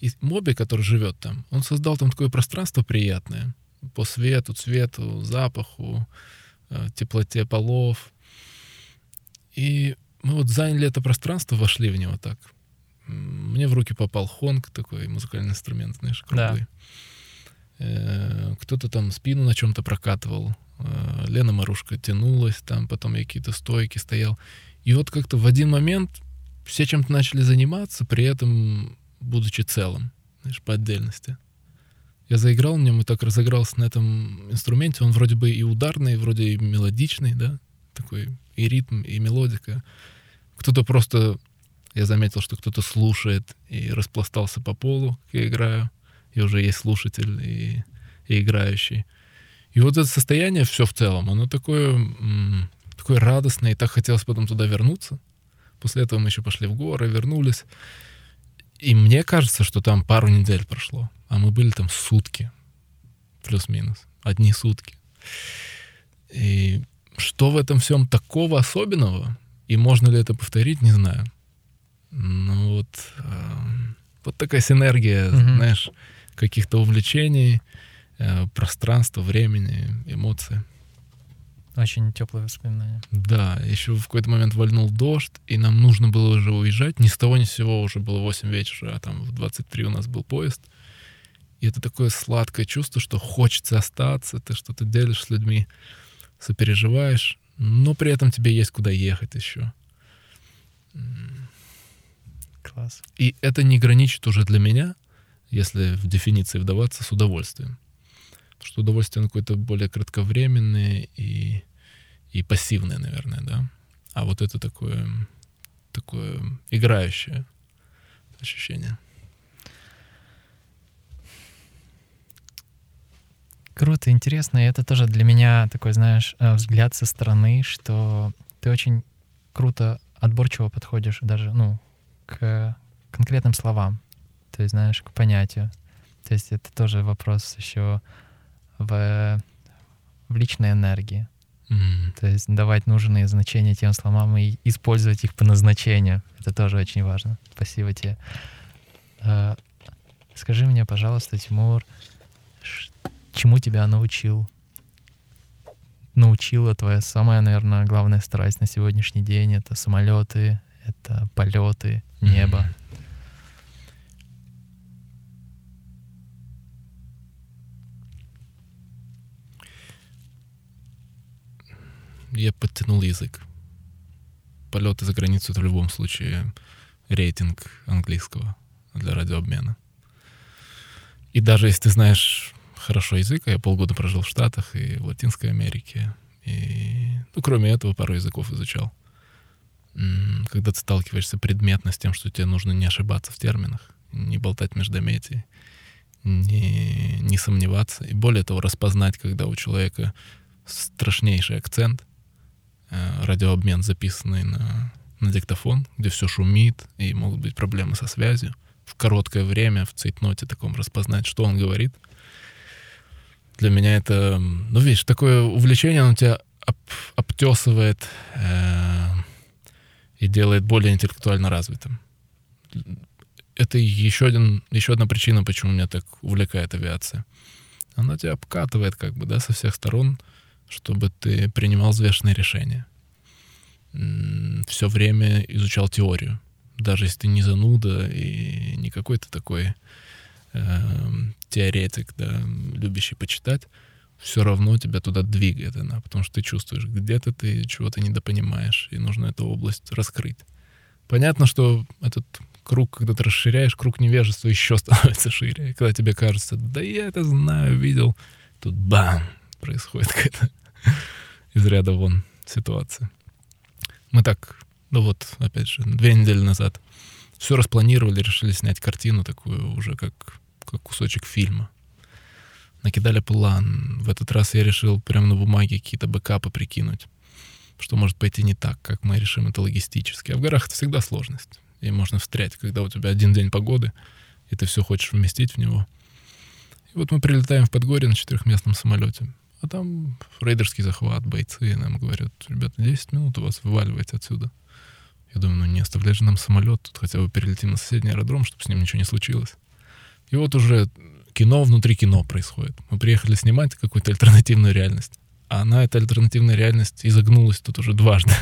И Моби, который живет там, он создал там такое пространство приятное по свету, цвету, запаху, э, теплоте полов. И мы вот заняли это пространство, вошли в него так мне в руки попал хонг, такой музыкальный инструмент, знаешь, круглый. Да. Э, кто-то там спину на чем-то прокатывал. Э, Лена Марушка тянулась там, потом я какие-то стойки стоял. И вот как-то в один момент все чем-то начали заниматься, при этом будучи целым, знаешь, по отдельности. Я заиграл на нем и так разыгрался на этом инструменте. Он вроде бы и ударный, вроде и мелодичный, да, такой и ритм, и мелодика. Кто-то просто, я заметил, что кто-то слушает и распластался по полу, как я играю, и уже есть слушатель и, и играющий. И вот это состояние все в целом, оно такое, такое радостное, и так хотелось потом туда вернуться. После этого мы еще пошли в горы, вернулись. И мне кажется, что там пару недель прошло, а мы были там сутки, плюс-минус, одни сутки. И что в этом всем такого особенного? И можно ли это повторить, не знаю. Ну вот, э, вот такая синергия, mm-hmm. знаешь, каких-то увлечений, э, пространства, времени, эмоций. Очень теплые воспоминания. Да, еще в какой-то момент вальнул дождь, и нам нужно было уже уезжать. Ни с того ни с сего уже было 8 вечера, а там в 23 у нас был поезд. И это такое сладкое чувство, что хочется остаться, ты что-то делишь с людьми, сопереживаешь, но при этом тебе есть куда ехать еще. Класс. И это не граничит уже для меня, если в дефиниции вдаваться, с удовольствием. Потому что удовольствие какое-то более кратковременное и и пассивное, наверное, да. А вот это такое, такое играющее ощущение. Круто, интересно. И это тоже для меня такой, знаешь, э, взгляд со стороны, что ты очень круто, отборчиво подходишь даже, ну, к конкретным словам. То есть, знаешь, к понятию. То есть это тоже вопрос еще в, в личной энергии. Mm. То есть давать нужные значения тем словам и использовать их по назначению. Это тоже очень важно. Спасибо тебе. А, скажи мне, пожалуйста, Тимур, чему тебя научил? Научила твоя самая, наверное, главная страсть на сегодняшний день. Это самолеты, это полеты, небо. Я подтянул язык. Полеты за границу — это в любом случае рейтинг английского для радиообмена. И даже если ты знаешь хорошо язык, а я полгода прожил в Штатах и в Латинской Америке, и, ну, кроме этого, пару языков изучал. Когда ты сталкиваешься предметно с тем, что тебе нужно не ошибаться в терминах, не болтать междометий, не, не сомневаться, и более того, распознать, когда у человека страшнейший акцент, Э, радиообмен, записанный на, на диктофон, где все шумит и могут быть проблемы со связью. В короткое время в цейтноте таком распознать, что он говорит. Для меня это, ну, видишь, такое увлечение, оно тебя об, обтесывает э, и делает более интеллектуально развитым. Это еще, один, еще одна причина, почему меня так увлекает авиация. Она тебя обкатывает как бы, да, со всех сторон, чтобы ты принимал взвешенные решения. Все время изучал теорию. Даже если ты не зануда и не какой-то такой э, теоретик, да, любящий почитать, все равно тебя туда двигает она, потому что ты чувствуешь, где-то ты чего-то недопонимаешь, и нужно эту область раскрыть. Понятно, что этот круг, когда ты расширяешь, круг невежества еще (laughs) становится шире. И когда тебе кажется, да я это знаю, видел, тут бам, происходит какая-то (laughs) из ряда вон ситуация. Мы так, ну вот, опять же, две недели назад все распланировали, решили снять картину такую уже как, как кусочек фильма. Накидали план. В этот раз я решил прямо на бумаге какие-то бэкапы прикинуть, что может пойти не так, как мы решим это логистически. А в горах это всегда сложность. И можно встрять, когда у тебя один день погоды, и ты все хочешь вместить в него. И вот мы прилетаем в Подгорье на четырехместном самолете. А там рейдерский захват, бойцы нам говорят, ребята, 10 минут у вас вываливать отсюда. Я думаю, ну не оставляй же нам самолет, тут хотя бы перелетим на соседний аэродром, чтобы с ним ничего не случилось. И вот уже кино внутри кино происходит. Мы приехали снимать какую-то альтернативную реальность. А она, эта альтернативная реальность, изогнулась тут уже дважды.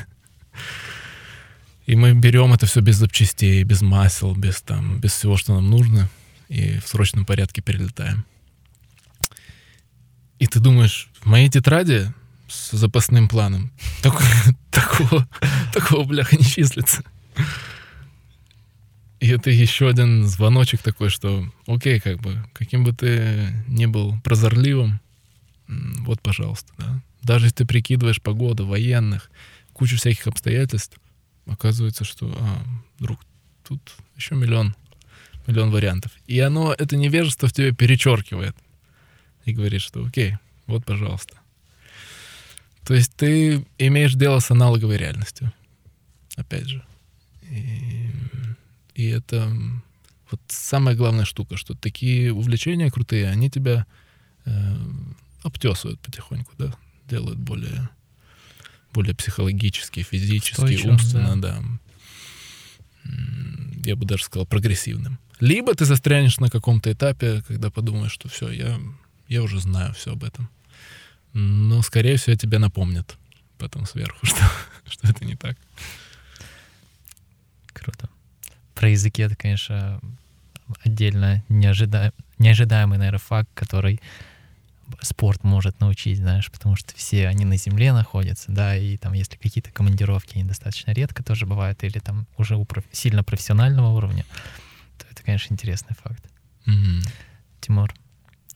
И мы берем это все без запчастей, без масел, без, там, без всего, что нам нужно, и в срочном порядке перелетаем. И ты думаешь, в моей тетради с запасным планом (laughs) такого, такого, бляха не числится. И это еще один звоночек такой, что, окей, как бы, каким бы ты ни был прозорливым, вот, пожалуйста, да. Даже если ты прикидываешь погоду, военных, кучу всяких обстоятельств, оказывается, что, а, друг, тут еще миллион, миллион вариантов. И оно, это невежество в тебе перечеркивает и говорит, что окей, вот, пожалуйста. То есть ты имеешь дело с аналоговой реальностью. Опять же. И, и это вот самая главная штука, что такие увлечения крутые, они тебя э, обтесывают потихоньку, да, делают более, более психологически, физически, Устойчивым, умственно, да. да. Я бы даже сказал прогрессивным. Либо ты застрянешь на каком-то этапе, когда подумаешь, что все, я, я уже знаю все об этом. Но, скорее всего, тебе напомнят потом сверху, (laughs) что, что это не так. Круто. Про языки это, конечно, отдельно неожида... неожидаемый, наверное, факт, который спорт может научить, знаешь, потому что все они на земле находятся, да, и там если какие-то командировки, они достаточно редко тоже бывают, или там уже у проф... сильно профессионального уровня, то это, конечно, интересный факт. Mm-hmm. Тимур,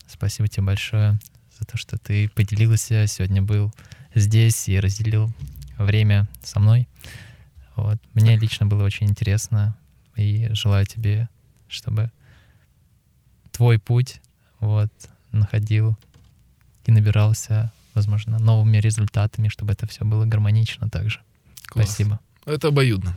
спасибо тебе большое за то, что ты поделился, сегодня был здесь и разделил время со мной. Вот. Мне лично было очень интересно, и желаю тебе, чтобы твой путь вот, находил и набирался, возможно, новыми результатами, чтобы это все было гармонично также. Класс. Спасибо. Это обоюдно.